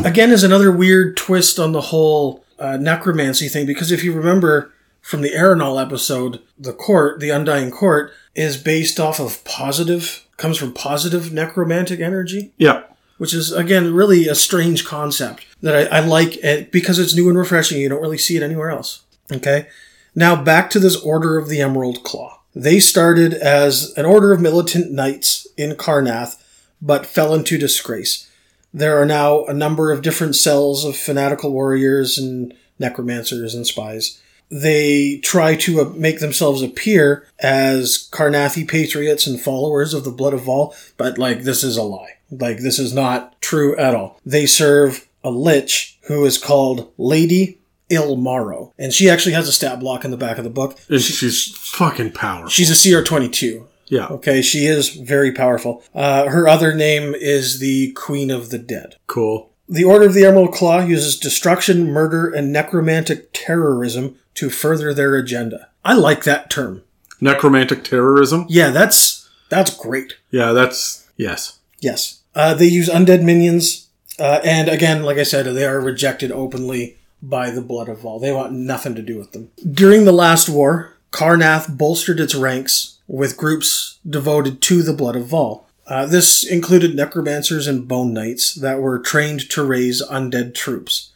again is another weird twist on the whole uh, necromancy thing because if you remember from the Aerenal episode, the court, the Undying Court, is based off of positive, comes from positive necromantic energy, Yeah. Which is again really a strange concept that I, I like it because it's new and refreshing. You don't really see it anywhere else. Okay, now back to this Order of the Emerald Claw. They started as an order of militant knights in Karrnath, but fell into disgrace. There are now a number of different cells of fanatical warriors and necromancers and spies. They try to uh, make themselves appear as Karrnathi patriots and followers of the Blood of Vol, but like this is a lie. Like this is not true at all. They serve a lich who is called Lady Illmarrow, and she actually has a stat block in the back of the book. And she's fucking powerful. She's a CR22. yeah. Okay, she is very powerful. Uh, her other name is the Queen of the Dead. Cool. The Order of the Emerald Claw uses destruction, murder, and necromantic terrorism to further their agenda. I like that term. Necromantic terrorism. Yeah, that's that's great. Yeah, that's yes. Yes. Uh, they use undead minions, uh, and again, like I said, they are rejected openly by the Blood of Vol. They want nothing to do with them. During the last war, Karrnath bolstered its ranks with groups devoted to the blood of Vol. Uh, this included necromancers and bone knights that were trained to raise undead troops.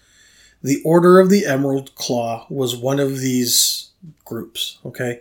The Order of the Emerald Claw was one of these groups. Okay,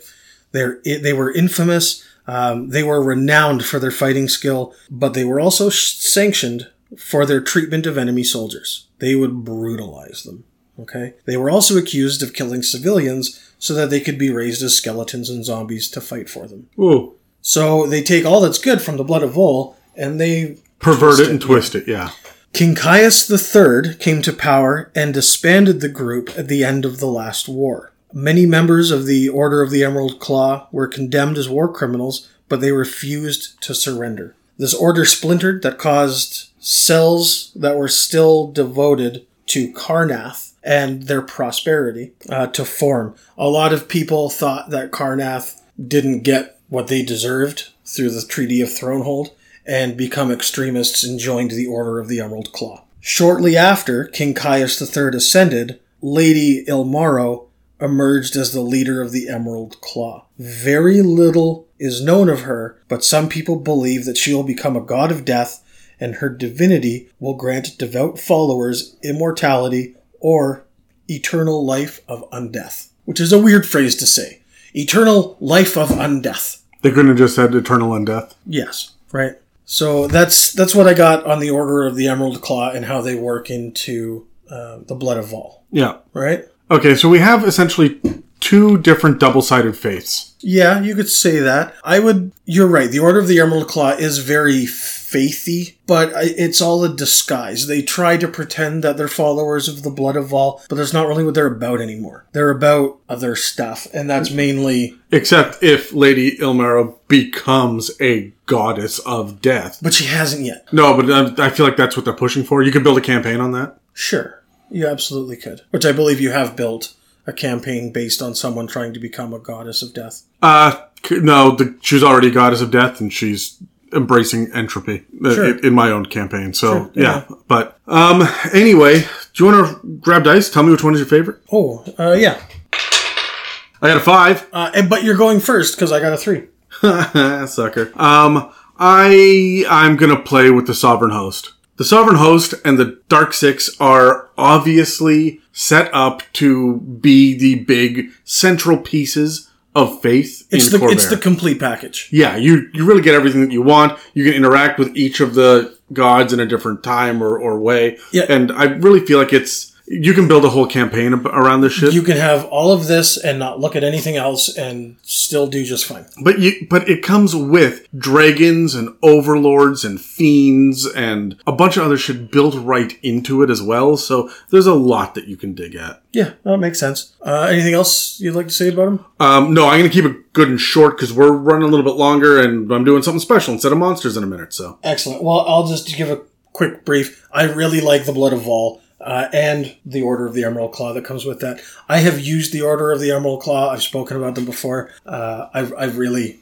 They're, they were infamous. Um, they were renowned for their fighting skill, but they were also sanctioned for their treatment of enemy soldiers. They would brutalize them. Okay, they were also accused of killing civilians so that they could be raised as skeletons and zombies to fight for them. Ooh. So they take all that's good from the blood of Vol and they pervert it and twist it. Yeah. King Caius III came to power and disbanded the group at the end of the last war. Many members of the Order of the Emerald Claw were condemned as war criminals, but they refused to surrender. This order splintered that caused cells that were still devoted to Karrnath and their prosperity uh, to form. A lot of people thought that Karrnath didn't get what they deserved through the Treaty of Thronehold and become extremists and joined the Order of the Emerald Claw. Shortly after King Caius III ascended, Lady Illmarrow emerged as the leader of the Emerald Claw. Very little is known of her, but some people believe that she will become a god of death and her divinity will grant devout followers immortality or eternal life of undeath. Which is a weird phrase to say. Eternal life of undeath. They couldn't have just said eternal undeath. Yes, right. So that's that's what I got on the Order of the Emerald Claw and how they work into uh, the Blood of Vol. Yeah. Right. Okay, so we have essentially two different double-sided faiths. Yeah, you could say that. I would. You're right. The Order of the Emerald Claw is very faithy, but it's all a disguise. They try to pretend that they're followers of the Blood of Vol, but that's not really what they're about anymore. They're about other stuff, and that's mainly. Except if Lady Illmarrow becomes a goddess of death. But she hasn't yet. No, but I feel like that's what they're pushing for. You could build a campaign on that. Sure. You absolutely could. Which I believe you have built a campaign based on someone trying to become a goddess of death. Uh, no, the, she's already a goddess of death, and she's embracing entropy uh, sure. in, my own campaign. So sure, yeah. yeah. but um, anyway, do you want to grab dice? Tell me which one is your favorite. Oh, uh, yeah. I got a five. Uh, but you're going first because I got a three. Sucker. Um, I I'm gonna play with the sovereign host. The Sovereign Host and the Dark Six are obviously set up to be the big central pieces of faith it's the, It's the complete package. Yeah, you, you really get everything that you want. You can interact with each of the gods in a different time or, or way. Yeah. And I really feel like it's you can build a whole campaign around this shit. You can have all of this and not look at anything else and still do just fine. But you, but it comes with dragons and overlords and fiends and a bunch of other shit built right into it as well. So there's a lot that you can dig at. Yeah, that makes sense. Uh, anything else you'd like to say about them? Um, no, I'm going to keep it good and short because we're running a little bit longer and I'm doing something special instead of monsters in a minute. So excellent. Well, I'll just give a quick brief. I really like the Blood of Vol uh, and the Order of the Emerald Claw that comes with that. I have used the Order of the Emerald Claw. I've spoken about them before. Uh, I, I really,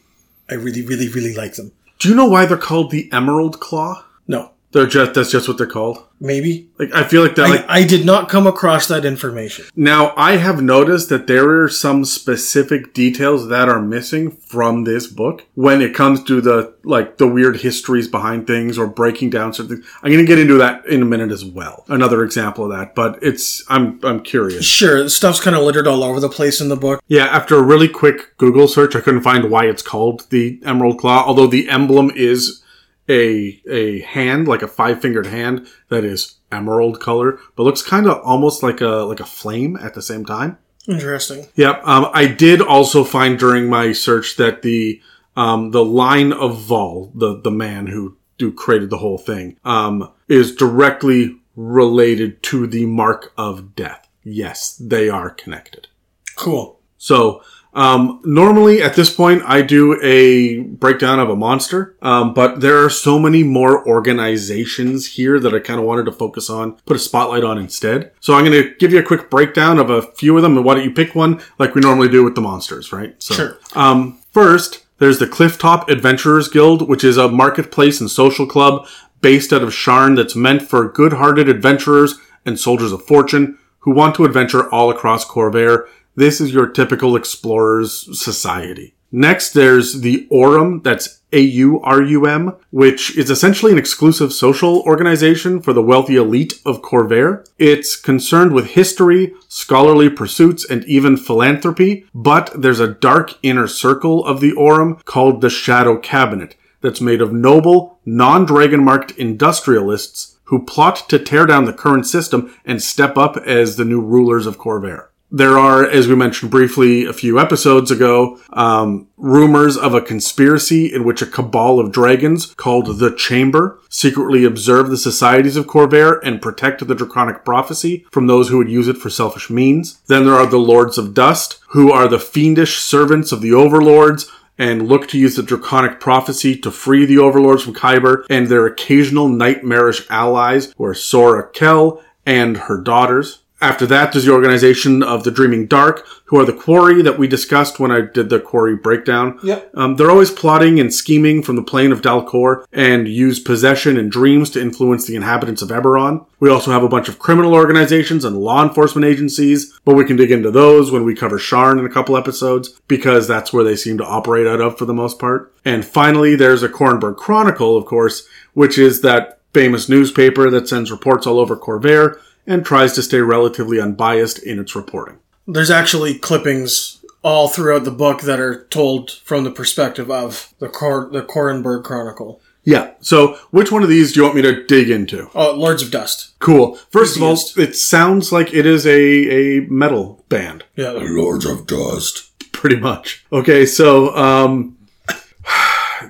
I really, really, really like them. Do you know why they're called the Emerald Claw? No. They're just that's just what they're called. Maybe. Like I feel like they're I, like I did not come across that information. Now I have noticed that there are some specific details that are missing from this book when it comes to the like the weird histories behind things or breaking down certain things. I'm gonna get into that in a minute as well. Another example of that, but it's I'm I'm curious. Sure, stuff's kind of littered all over the place in the book. Yeah, after a really quick Google search, I couldn't find why it's called the Emerald Claw, although the emblem is a a hand, like a five fingered hand that is emerald color, but looks kind of almost like a like a flame at the same time. Interesting. Yep. Um, I did also find during my search that the um, the line of Vol, the the man who who created the whole thing, um, is directly related to the mark of death. Yes, they are connected. Cool. So um, normally at this point, I do a breakdown of a monster, um, but there are so many more organizations here that I kind of wanted to focus on, put a spotlight on instead. So I'm going to give you a quick breakdown of a few of them, and why don't you pick one like we normally do with the monsters, right? So, sure. Um, first, there's the Clifftop Adventurers Guild, which is a marketplace and social club based out of Sharn that's meant for good-hearted adventurers and soldiers of fortune who want to adventure all across Khorvaire this is your typical explorer's society. Next, there's the Aurum, that's A-U-R-U-M, which is essentially an exclusive social organization for the wealthy elite of Khorvaire. It's concerned with history, scholarly pursuits, and even philanthropy, but there's a dark inner circle of the Aurum called the Shadow Cabinet that's made of noble, non-dragon marked industrialists who plot to tear down the current system and step up as the new rulers of Khorvaire. There are, as we mentioned briefly a few episodes ago, um, rumors of a conspiracy in which a cabal of dragons called the Chamber secretly observe the societies of Khorvaire and protect the draconic prophecy from those who would use it for selfish means. Then there are the Lords of Dust, who are the fiendish servants of the overlords and look to use the draconic prophecy to free the overlords from Khyber and their occasional nightmarish allies who are Sora Kell and her daughters. After that, there's the organization of the Dreaming Dark, who are the Quori that we discussed when I did the Quori breakdown. Yep. Um, they're always plotting and scheming from the plane of Dal Quor and use possession and dreams to influence the inhabitants of Eberron. We also have a bunch of criminal organizations and law enforcement agencies, but we can dig into those when we cover Sharn in a couple episodes, because that's where they seem to operate out of for the most part. And finally, there's a Korranberg Chronicle, of course, which is that famous newspaper that sends reports all over Khorvaire and tries to stay relatively unbiased in its reporting. There's actually clippings all throughout the book that are told from the perspective of the Cor- the Korranberg Chronicle. Yeah. So, which one of these do you want me to dig into? Oh, Lords of Dust. Cool. First of all, it sounds like it is a, a metal band. Yeah, Lords of Dust. Pretty much. Okay, so um,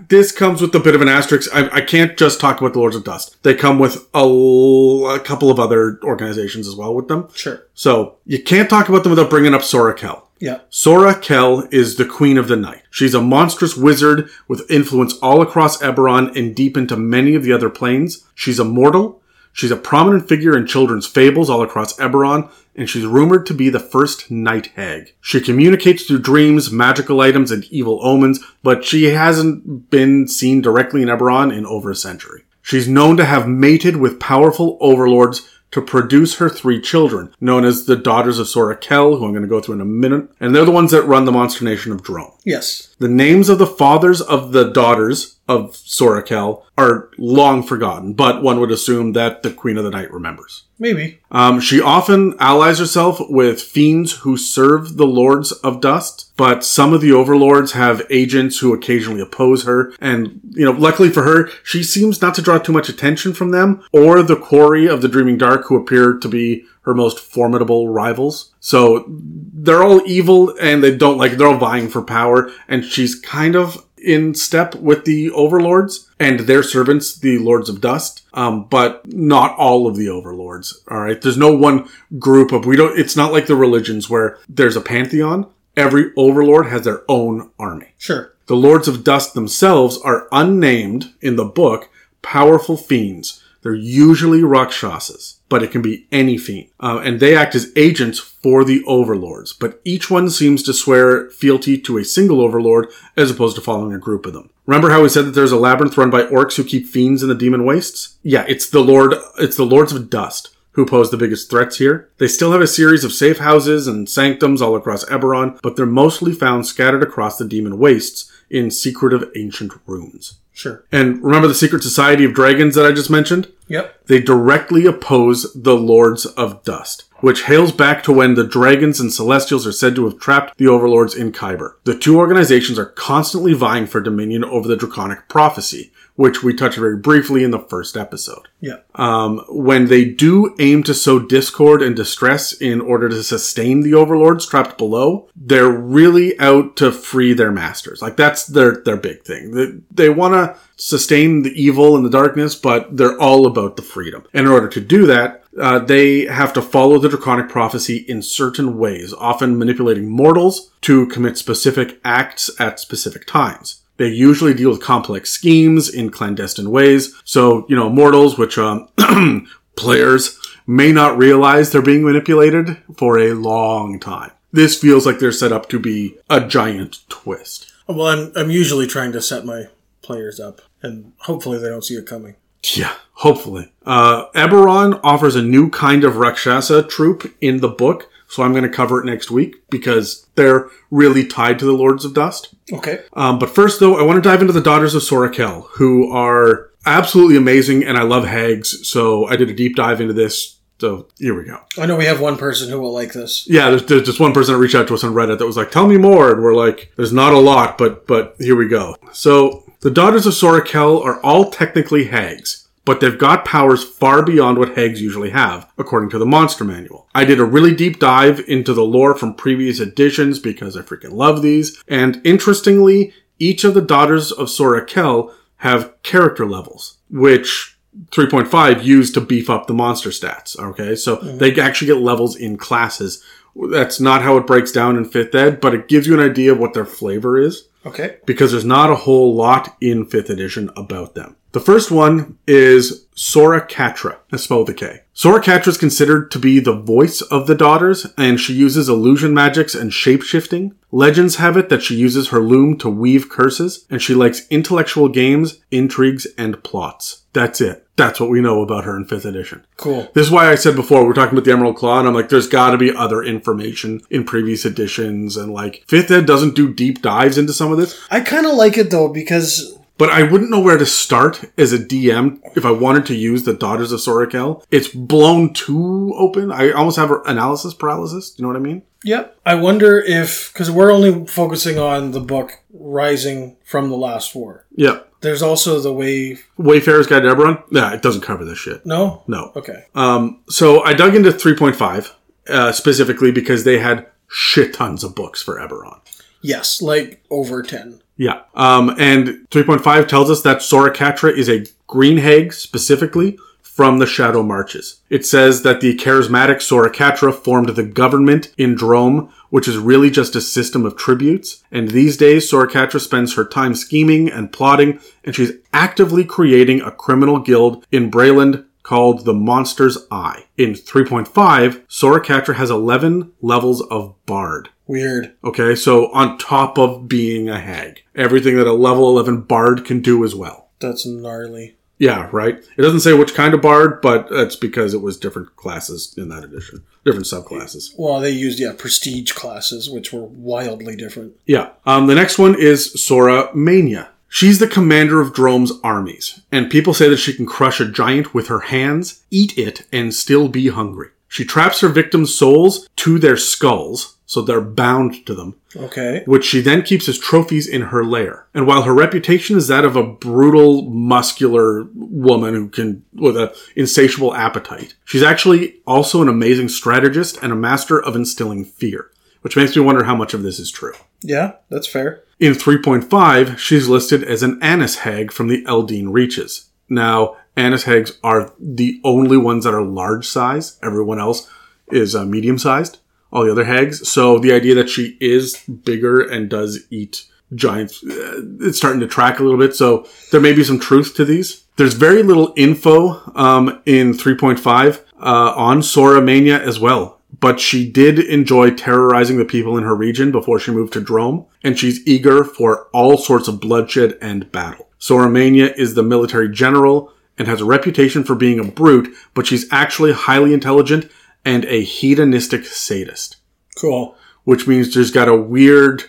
this comes with a bit of an asterisk. I, I can't just talk about the Lords of Dust. They come with a, l- a couple of other organizations as well with them. Sure. So you can't talk about them without bringing up Sora Kell. Yeah. Sora Kell is the Queen of the Night. She's a monstrous wizard with influence all across Eberron and deep into many of the other planes. She's immortal. She's a prominent figure in children's fables all across Eberron, and she's rumored to be the first night hag. She communicates through dreams, magical items, and evil omens, but she hasn't been seen directly in Eberron in over a century. She's known to have mated with powerful overlords to produce her three children, known as the Daughters of Sora Kell, who I'm going to go through in a minute, and they're the ones that run the monster nation of Droaam. Yes. The names of the fathers of the daughters of Sora Kell are long forgotten, but one would assume that the Queen of the Night remembers. Maybe. Um, she often allies herself with fiends who serve the Lords of Dust, but some of the overlords have agents who occasionally oppose her, and, you know, luckily for her, she seems not to draw too much attention from them, or the Quori of the Dreaming Dark, who appear to be her most formidable rivals. So they're all evil and they don't like, they're all vying for power, and she's kind of in step with the overlords and their servants, the lords of dust. Um, but not all of the overlords. All right. There's no one group of, we don't, it's not like the religions where there's a pantheon. Every overlord has their own army. Sure. The lords of dust themselves are unnamed in the book, powerful fiends. They're usually Rakshasas, but it can be any fiend. Uh, and they act as agents for the overlords, but each one seems to swear fealty to a single overlord as opposed to following a group of them. Remember how we said that there's a labyrinth run by orcs who keep fiends in the demon wastes? Yeah, it's the lord, it's the lords of dust who pose the biggest threats here. They still have a series of safe houses and sanctums all across Eberron, but they're mostly found scattered across the demon wastes in secretive ancient rooms. Sure. And remember the secret society of dragons that I just mentioned? Yep. They directly oppose the Lords of Dust, which hails back to when the dragons and celestials are said to have trapped the overlords in Khyber. The two organizations are constantly vying for dominion over the draconic prophecy, which we touched very briefly in the first episode. Yeah. Um, when they do aim to sow discord and distress in order to sustain the overlords trapped below, they're really out to free their masters. Like that's their their big thing. They, they want to sustain the evil and the darkness, but they're all about the freedom. And in order to do that, uh, they have to follow the draconic prophecy in certain ways, often manipulating mortals to commit specific acts at specific times. They usually deal with complex schemes in clandestine ways. So, you know, mortals, which um, players may not realize they're being manipulated for a long time. This feels like they're set up to be a giant twist. Well, I'm I'm usually trying to set my players up, and hopefully they don't see it coming. Yeah, hopefully. Uh, Eberron offers a new kind of Rakshasa troop in the book, so I'm going to cover it next week because they're really tied to the Lords of Dust. Okay. Um, but first, though, I want to dive into the Daughters of Sora Kell, who are absolutely amazing, and I love hags, so I did a deep dive into this. So here we go. I know we have one person who will like this. Yeah, there's, there's just one person that reached out to us on Reddit that was like, "Tell me more," and we're like, "There's not a lot, but but here we go." So the Daughters of Sora Kell are all technically hags, but they've got powers far beyond what hags usually have, according to the Monster Manual. I did a really deep dive into the lore from previous editions because I freaking love these, and interestingly, each of the Daughters of Sora Kell have character levels, which 3.5 used to beef up the monster stats. Okay, so mm. they actually get levels in classes. That's not how it breaks down in 5th ed, but it gives you an idea of what their flavor is Okay. because there's not a whole lot in 5th edition about them. The first one is Sora Katra, that's spelled with a K. Sora Katra is considered to be the voice of the daughters, and she uses illusion magics and shapeshifting. Legends have it that she uses her loom to weave curses, and she likes intellectual games, intrigues, and plots. That's it. That's what we know about her in 5th edition. Cool. This is why I said before, we're talking about the Emerald Claw, and I'm like, there's gotta be other information in previous editions, and like, 5th Ed doesn't do deep dives into some of this, I kind of like it though because but I wouldn't know where to start as a DM if I wanted to use the Daughters of Sora Kell. It's blown too open. I almost have analysis paralysis. Do you know what I mean? Yep. I wonder if because we're only focusing on the book Rising from the Last War. Yeah. There's also the way. Wayfarer's Guide to Eberron? Yeah, it doesn't cover this shit. No. No. Okay. Um, so I dug into 3.5 uh, specifically because they had shit tons of books for Eberron. Yes, like over ten. Yeah. Um, and 3.5 tells us that Sora Katra is a green hag specifically from the Shadow Marches. It says that the charismatic Sora Katra formed the government in Droaam, which is really just a system of tributes. And these days, Sora Katra spends her time scheming and plotting, and she's actively creating a criminal guild in Breland called the Monster's Eye. In 3.5, Sora Katra has 11 levels of Bard. Weird. Okay, so on top of being a hag, everything that a level 11 bard can do as well. That's gnarly. Yeah, right? It doesn't say which kind of bard, but that's because it was different classes in that edition, different subclasses. Well, they used yeah prestige classes, which were wildly different. Yeah. Um, the next one is Sora Maenya. She's the commander of Droaam's armies, and people say that she can crush a giant with her hands, eat it, and still be hungry. She traps her victims' souls to their skulls, so they're bound to them, Okay. which she then keeps as trophies in her lair. And while her reputation is that of a brutal, muscular woman who can, with a insatiable appetite, she's actually also an amazing strategist and a master of instilling fear, which makes me wonder how much of this is true. Yeah, that's fair. In 3.5, she's listed as an Annis hag from the Eldeen Reaches. Now, Annis hags are the only ones that are large size. Everyone else is uh, medium sized. All the other hags. So the idea that she is bigger and does eat giants, uh, it's starting to track a little bit. So there may be some truth to these. There's very little info um, in 3.5 uh, on Sora Maenya as well but she did enjoy terrorizing the people in her region before she moved to Droaam, and she's eager for all sorts of bloodshed and battle. Sora Maenya is the military general and has a reputation for being a brute, but she's actually highly intelligent and a hedonistic sadist, Cool. which means she's got a weird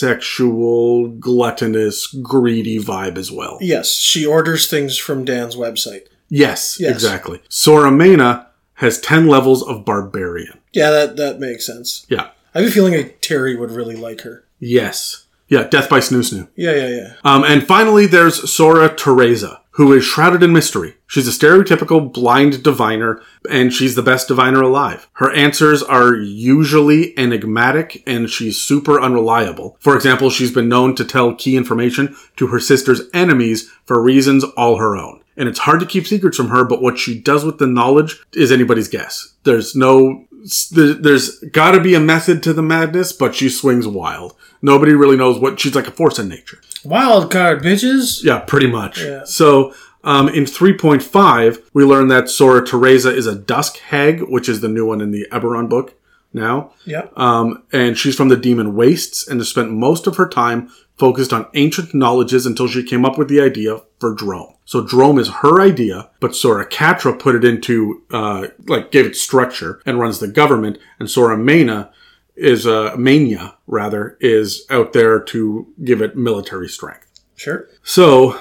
sexual, gluttonous, greedy vibe as well. Yes, she orders things from Dan's website. Yes, Yes. exactly. Sora Mena has 10 levels of barbarian. Yeah, that that makes sense. Yeah. I have a feeling like Terry would really like her. Yes. Yeah, Death by Snoo Snoo. Yeah, yeah, yeah. Um, and finally, there's Sora Teraza, who is shrouded in mystery. She's a stereotypical blind diviner, and she's the best diviner alive. Her answers are usually enigmatic, and she's super unreliable. For example, she's been known to tell key information to her sister's enemies for reasons all her own. And it's hard to keep secrets from her, but what she does with the knowledge is anybody's guess. There's no there's got to be a method to the madness, but she swings wild. Nobody really knows what she's like a force in nature. Wild card, bitches. Yeah, pretty much. Yeah. So um, in 3.5, we learn that Sora Teraza is a Dusk Hag, which is the new one in the Eberron book. Now. Yeah. Um, and she's from the Demon Wastes and has spent most of her time focused on ancient knowledges until she came up with the idea for Droaam. So Droaam is her idea, but Sora Katra put it into, uh, like gave it structure and runs the government, and Sora Mena is, uh, Maenya, rather, is out there to give it military strength. Sure. So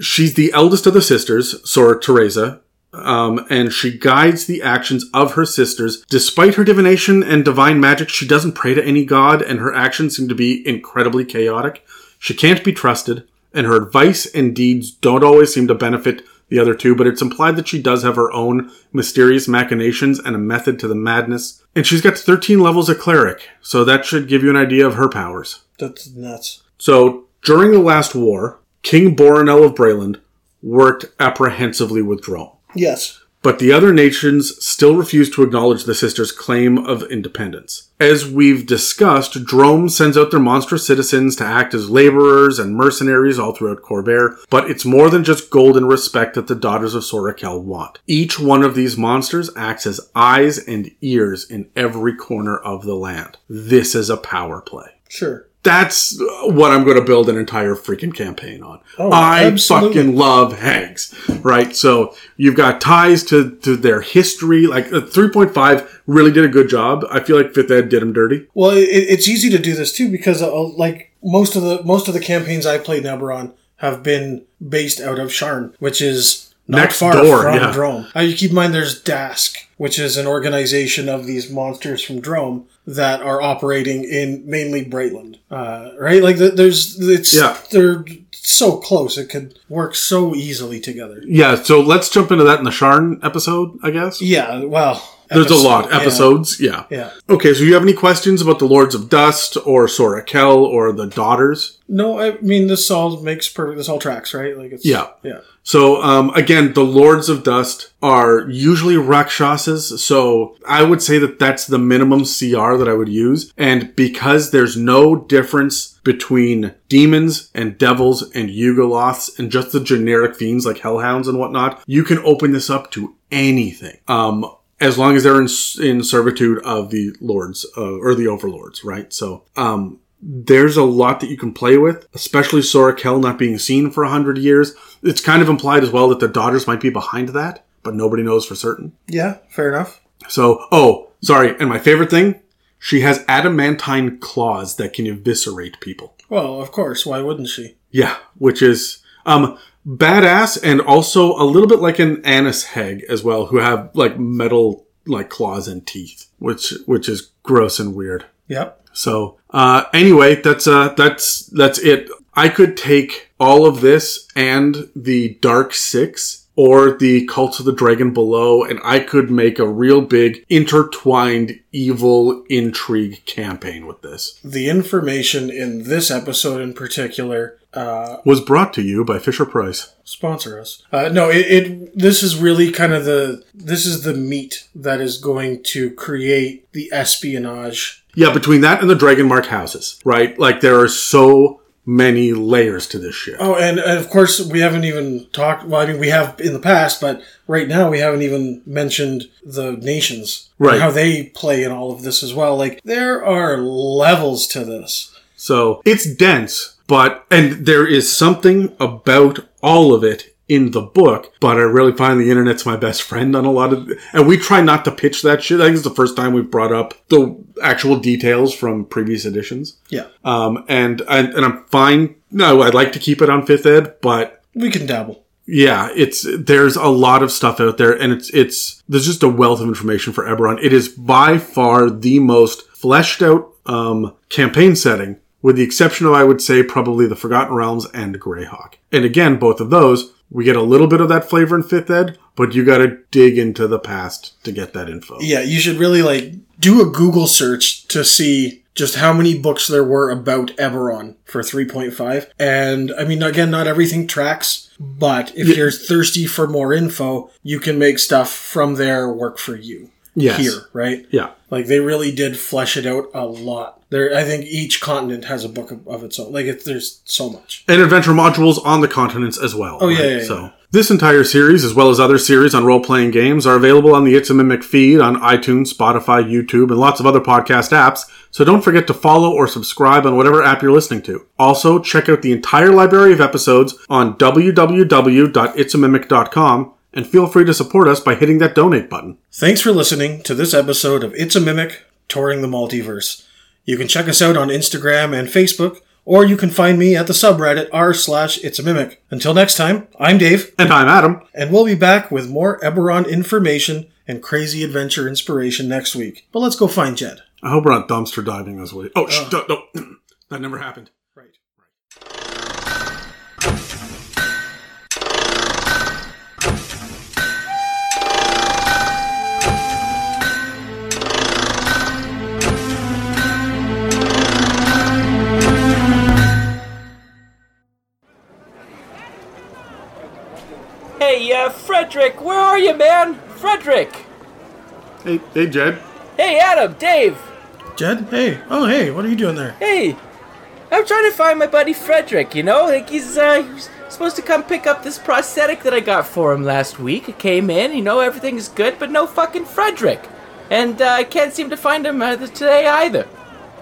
she's the eldest of the sisters, Sora Teraza, um, and she guides the actions of her sisters. Despite her divination and divine magic, she doesn't pray to any god, and her actions seem to be incredibly chaotic. She can't be trusted, and her advice and deeds don't always seem to benefit the other two, but it's implied that she does have her own mysterious machinations and a method to the madness. And she's got 13 levels of cleric, so that should give you an idea of her powers. That's nuts. So, during the last war, King Boranel of Breland worked apprehensively with Droaam. Yes. But the other nations still refuse to acknowledge the sisters' claim of independence. As we've discussed, Droaam sends out their monstrous citizens to act as laborers and mercenaries all throughout Khorvaire, but it's more than just gold and respect that the daughters of Sora Kell want. Each one of these monsters acts as eyes and ears in every corner of the land. This is a power play Sure. That's what I'm going to build an entire freaking campaign on. Oh, I absolutely. fucking love hags, right? So you've got ties to, to their history. Like uh, 3.5 really did a good job. I feel like Fifth Ed did them dirty. Well, it, it's easy to do this too because, uh, like most of the most of the campaigns I played in Eberron have been based out of Sharn, which is not Next far door, from yeah. Droaam. Uh, you keep in mind there's Daask, which is an organization of these monsters from Droaam that are operating in mainly Breland, uh, right? Like there's it's Yeah. they're so close it could work so easily together. Yeah, so let's jump into that in the Sharn episode, I guess. Yeah, well, There's a lot. Episodes, yeah. Yeah. Okay, so you have any questions about the Lords of Dust or Sora Kell or the Daughters? No, I mean this all makes perfect. this all tracks, right? Like it's Yeah. yeah. So um, again, the Lords of Dust are usually Rakshasas, so I would say that that's the minimum CR that I would use. And because there's no difference between demons and devils and Yugoloths and just the generic fiends like hellhounds and whatnot, you can open this up to anything. Um, as long as they're in, in servitude of the lords uh, or the overlords, right? So, um, there's a lot that you can play with, especially Sora Kell not being seen for a hundred years. It's kind of implied as well that the daughters might be behind that, but nobody knows for certain. Yeah, fair enough. So, oh, sorry. And my favorite thing, she has adamantine claws that can eviscerate people. Well, of course, why wouldn't she? Yeah, which is um badass and also a little bit like an annis hag as well, who have like metal like claws and teeth, which which is gross and weird. Yep. So uh, anyway, that's uh, that's that's it. I could take all of this and the Dark Six or the Cult of the Dragon below, and I could make a real big intertwined evil intrigue campaign with this. The information in this episode in particular uh, Was brought to you by Fisher Price. sponsor us. Uh, no, it, it. This is really kind of the. This is the meat that is going to create the espionage. Yeah, between that and the Dragon Mark houses, right? Like there are so many layers to this shit. Oh, and, and of course we haven't even talked. Well, I mean we have in the past, but right now we haven't even mentioned the nations, Right. How they play in all of this as well. Like there are levels to this. So it's dense, but, and there is something about all of it in the book, but I really find the internet's my best friend on a lot of, and we try not to pitch that shit. I think it's the first time we've brought up the actual details from previous editions. Yeah, Um, and, and, and I'm fine. No, I'd like to keep it on fifth ed, but we can dabble. yeah, it's there's a lot of stuff out there, and it's it's there's just a wealth of information for Eberron. It is by far the most fleshed out um, campaign setting, with the exception of I would say probably the Forgotten Realms and Greyhawk. And again, both of those we get a little bit of that flavor in Fifth Ed, but you got to dig into the past to get that info. Yeah, you should really like do a Google search to see just how many books there were about Eberron for 3.5. And I mean, again, not everything tracks, but if you're thirsty for more info, you can make stuff from there work for you. Yes. Here, right? Yeah. Like they really did flesh it out a lot. There, I think each continent has a book of, of its own. Like it, there's so much. And adventure modules on the continents as well. Oh, yeah, right? yeah, yeah. So This entire series, as well as other series on role playing games, are available on the It's a Mimic feed on iTunes, Spotify, YouTube, and lots of other podcast apps, so don't forget to follow or subscribe on whatever app you're listening to. Also, check out the entire library of episodes on www.itsamimic.com and feel free to support us by hitting that donate button. Thanks for listening to this episode of It's a Mimic Touring the Multiverse. You can check us out on Instagram and Facebook, or you can find me at the subreddit r slash It's a Mimic. Until next time, I'm Dave, And I'm Adam. and we'll be back with more Eberron information and crazy adventure inspiration next week. But let's go find Jed. I hope we're not dumpster diving this week. Oh, sh- no, no, that never happened. Hey, uh, Frederick, where are you, man? Frederick! Hey, hey, Jed. Hey, Adam, Dave! Jed? Hey. Oh, hey, what are you doing there? Hey! I'm trying to find my buddy Frederick, you know? Like, he's, uh, he was supposed to come pick up this prosthetic that I got for him last week. It came in, you know, everything's good, but no fucking Frederick. And, uh, I can't seem to find him uh, today either.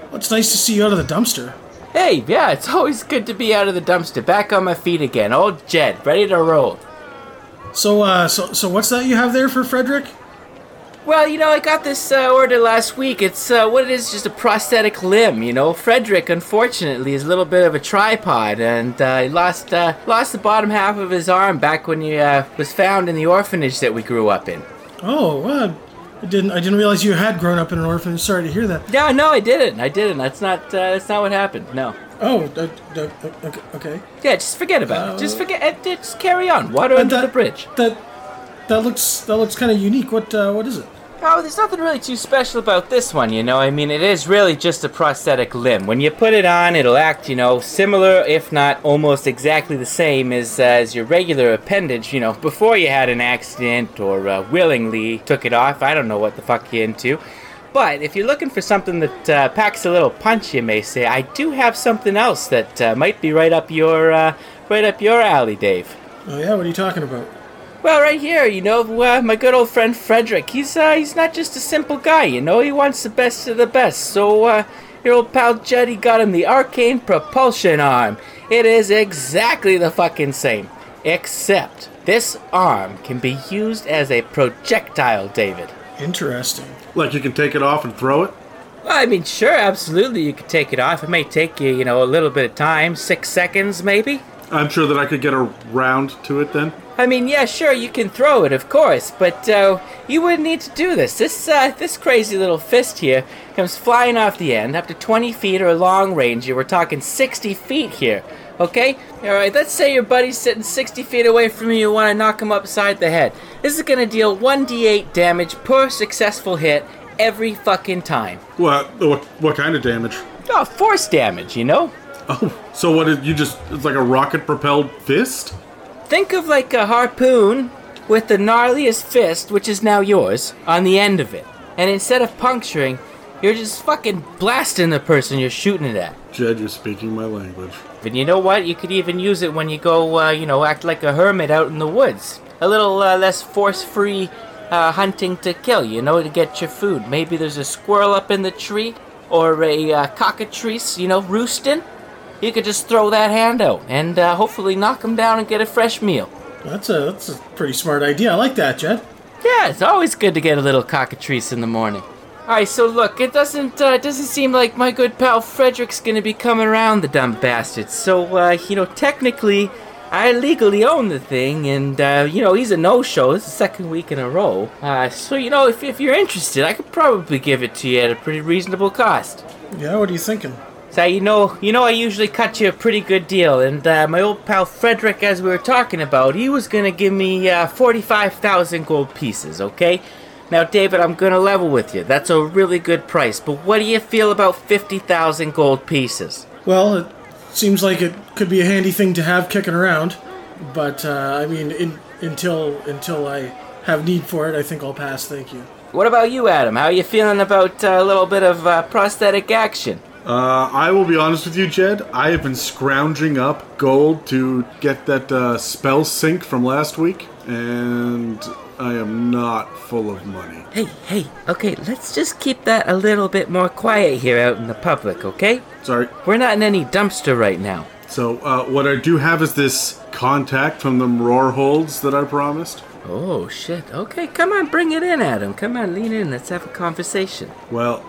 Well, it's nice to see you out of the dumpster. Hey, yeah, it's always good to be out of the dumpster, back on my feet again. Old Jed, ready to roll. So, uh, so, so what's that you have there for Frederick? Well, you know, I got this uh, order last week. It's uh, what it is, just a prosthetic limb. You know, Frederick, unfortunately, is a little bit of a tripod, and uh, he lost uh, lost the bottom half of his arm back when he uh, was found in the orphanage that we grew up in. Oh, well, I didn't, I didn't realize you had grown up in an orphanage. Sorry to hear that. No, no, I didn't. I didn't. That's not. Uh, that's not what happened. No. Oh, uh, uh, okay, okay. Yeah, just forget about it. Just forget. Uh, just carry on. Water under that, the bridge. That, that looks, that looks kind of unique. What, uh, what is it? Oh, there's nothing really too special about this one, you know. I mean, it is really just a prosthetic limb. When you put it on, it'll act, you know, similar, if not almost exactly the same as, uh, as your regular appendage, you know, before you had an accident or uh, willingly took it off. I don't know what the fuck you're into. But if you're looking for something that uh, packs a little punch, you may say, I do have something else that uh, might be right up your uh, right up your alley, Dave. Oh yeah, what are you talking about? Well, right here, you know, uh, my good old friend Frederick. He's uh, he's not just a simple guy, you know. He wants the best of the best. So, uh, your old pal Jetty got him the arcane propulsion arm. It is exactly the fucking same, except this arm can be used as a projectile, David. Interesting. Like you can take it off and throw it? Well, I mean, sure, absolutely, you could take it off. It may take you, you know, a little bit of time, six seconds maybe. I'm sure that I could get around to it then. I mean, yeah, sure, you can throw it, of course, but uh, you wouldn't need to do this. This uh, this crazy little fist here comes flying off the end, up to 20 feet or a long range. We're talking 60 feet here, okay? All right, let's say your buddy's sitting 60 feet away from you. You want to knock him upside the head. This is gonna deal 1d8 damage per successful hit every fucking time. What? What? What kind of damage? Oh, force damage, you know. Oh, so what? Did you just? It's like a rocket-propelled fist. Think of like a harpoon with the gnarliest fist, which is now yours, on the end of it. And instead of puncturing, you're just fucking blasting the person you're shooting it at. Jed, you're speaking my language. And you know what? You could even use it when you go, uh, you know, act like a hermit out in the woods. A little uh, less force free uh, hunting to kill, you know, to get your food. Maybe there's a squirrel up in the tree or a uh, cockatrice, you know, roosting. You could just throw that hand out and uh, hopefully knock him down and get a fresh meal. That's a, that's a pretty smart idea. I like that, Jed. Yeah, it's always good to get a little cockatrice in the morning. All right, so look, it doesn't uh, it doesn't seem like my good pal Frederick's gonna be coming around the dumb bastard. So uh, you know, technically, I legally own the thing, and uh, you know he's a no-show. It's the second week in a row. Uh, so you know, if if you're interested, I could probably give it to you at a pretty reasonable cost. Yeah, what are you thinking? So you know, you know, I usually cut you a pretty good deal, and uh, my old pal Frederick, as we were talking about, he was gonna give me uh, forty-five thousand gold pieces. Okay. Now, David, I'm gonna level with you. That's a really good price, but what do you feel about fifty thousand gold pieces? Well, it seems like it could be a handy thing to have kicking around, but uh, I mean, in, until until I have need for it, I think I'll pass. Thank you. What about you, Adam? How are you feeling about uh, a little bit of uh, prosthetic action? Uh, I will be honest with you, Jed. I have been scrounging up gold to get that uh, spell sync from last week, and I am not full of money. Hey, hey, okay, let's just keep that a little bit more quiet here out in the public, okay? Sorry. We're not in any dumpster right now. So, uh, what I do have is this contact from them Mror Holds that I promised. Oh, shit. Okay, come on, bring it in, Adam. Come on, lean in. Let's have a conversation. Well,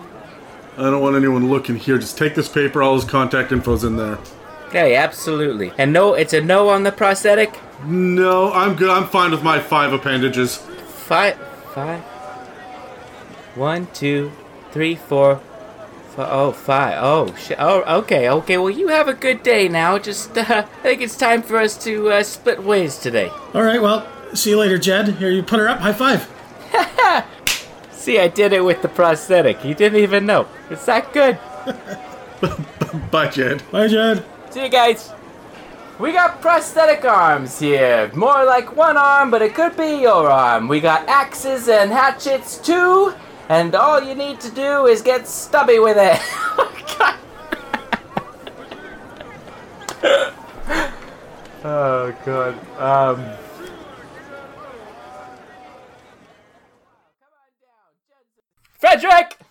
I don't want anyone looking here. Just take this paper, all his contact info's in there. Okay, absolutely. And no, it's a no on the prosthetic? No, I'm good. I'm fine with my five appendages. Five, five. One, two, three, four. Oh, shit. Oh, okay, okay. Well, you have a good day now. Just, uh, I think it's time for us to uh, split ways today. All right, well, see you later, Jed. Here, you put her up. High five. See, I did it with the prosthetic. You didn't even know. It's that good. Bye, Jed. Bye, Jed. See you guys. We got prosthetic arms here. More like one arm, but it could be your arm. We got axes and hatchets too. And all you need to do is get stubby with it. oh god. Um Frederick!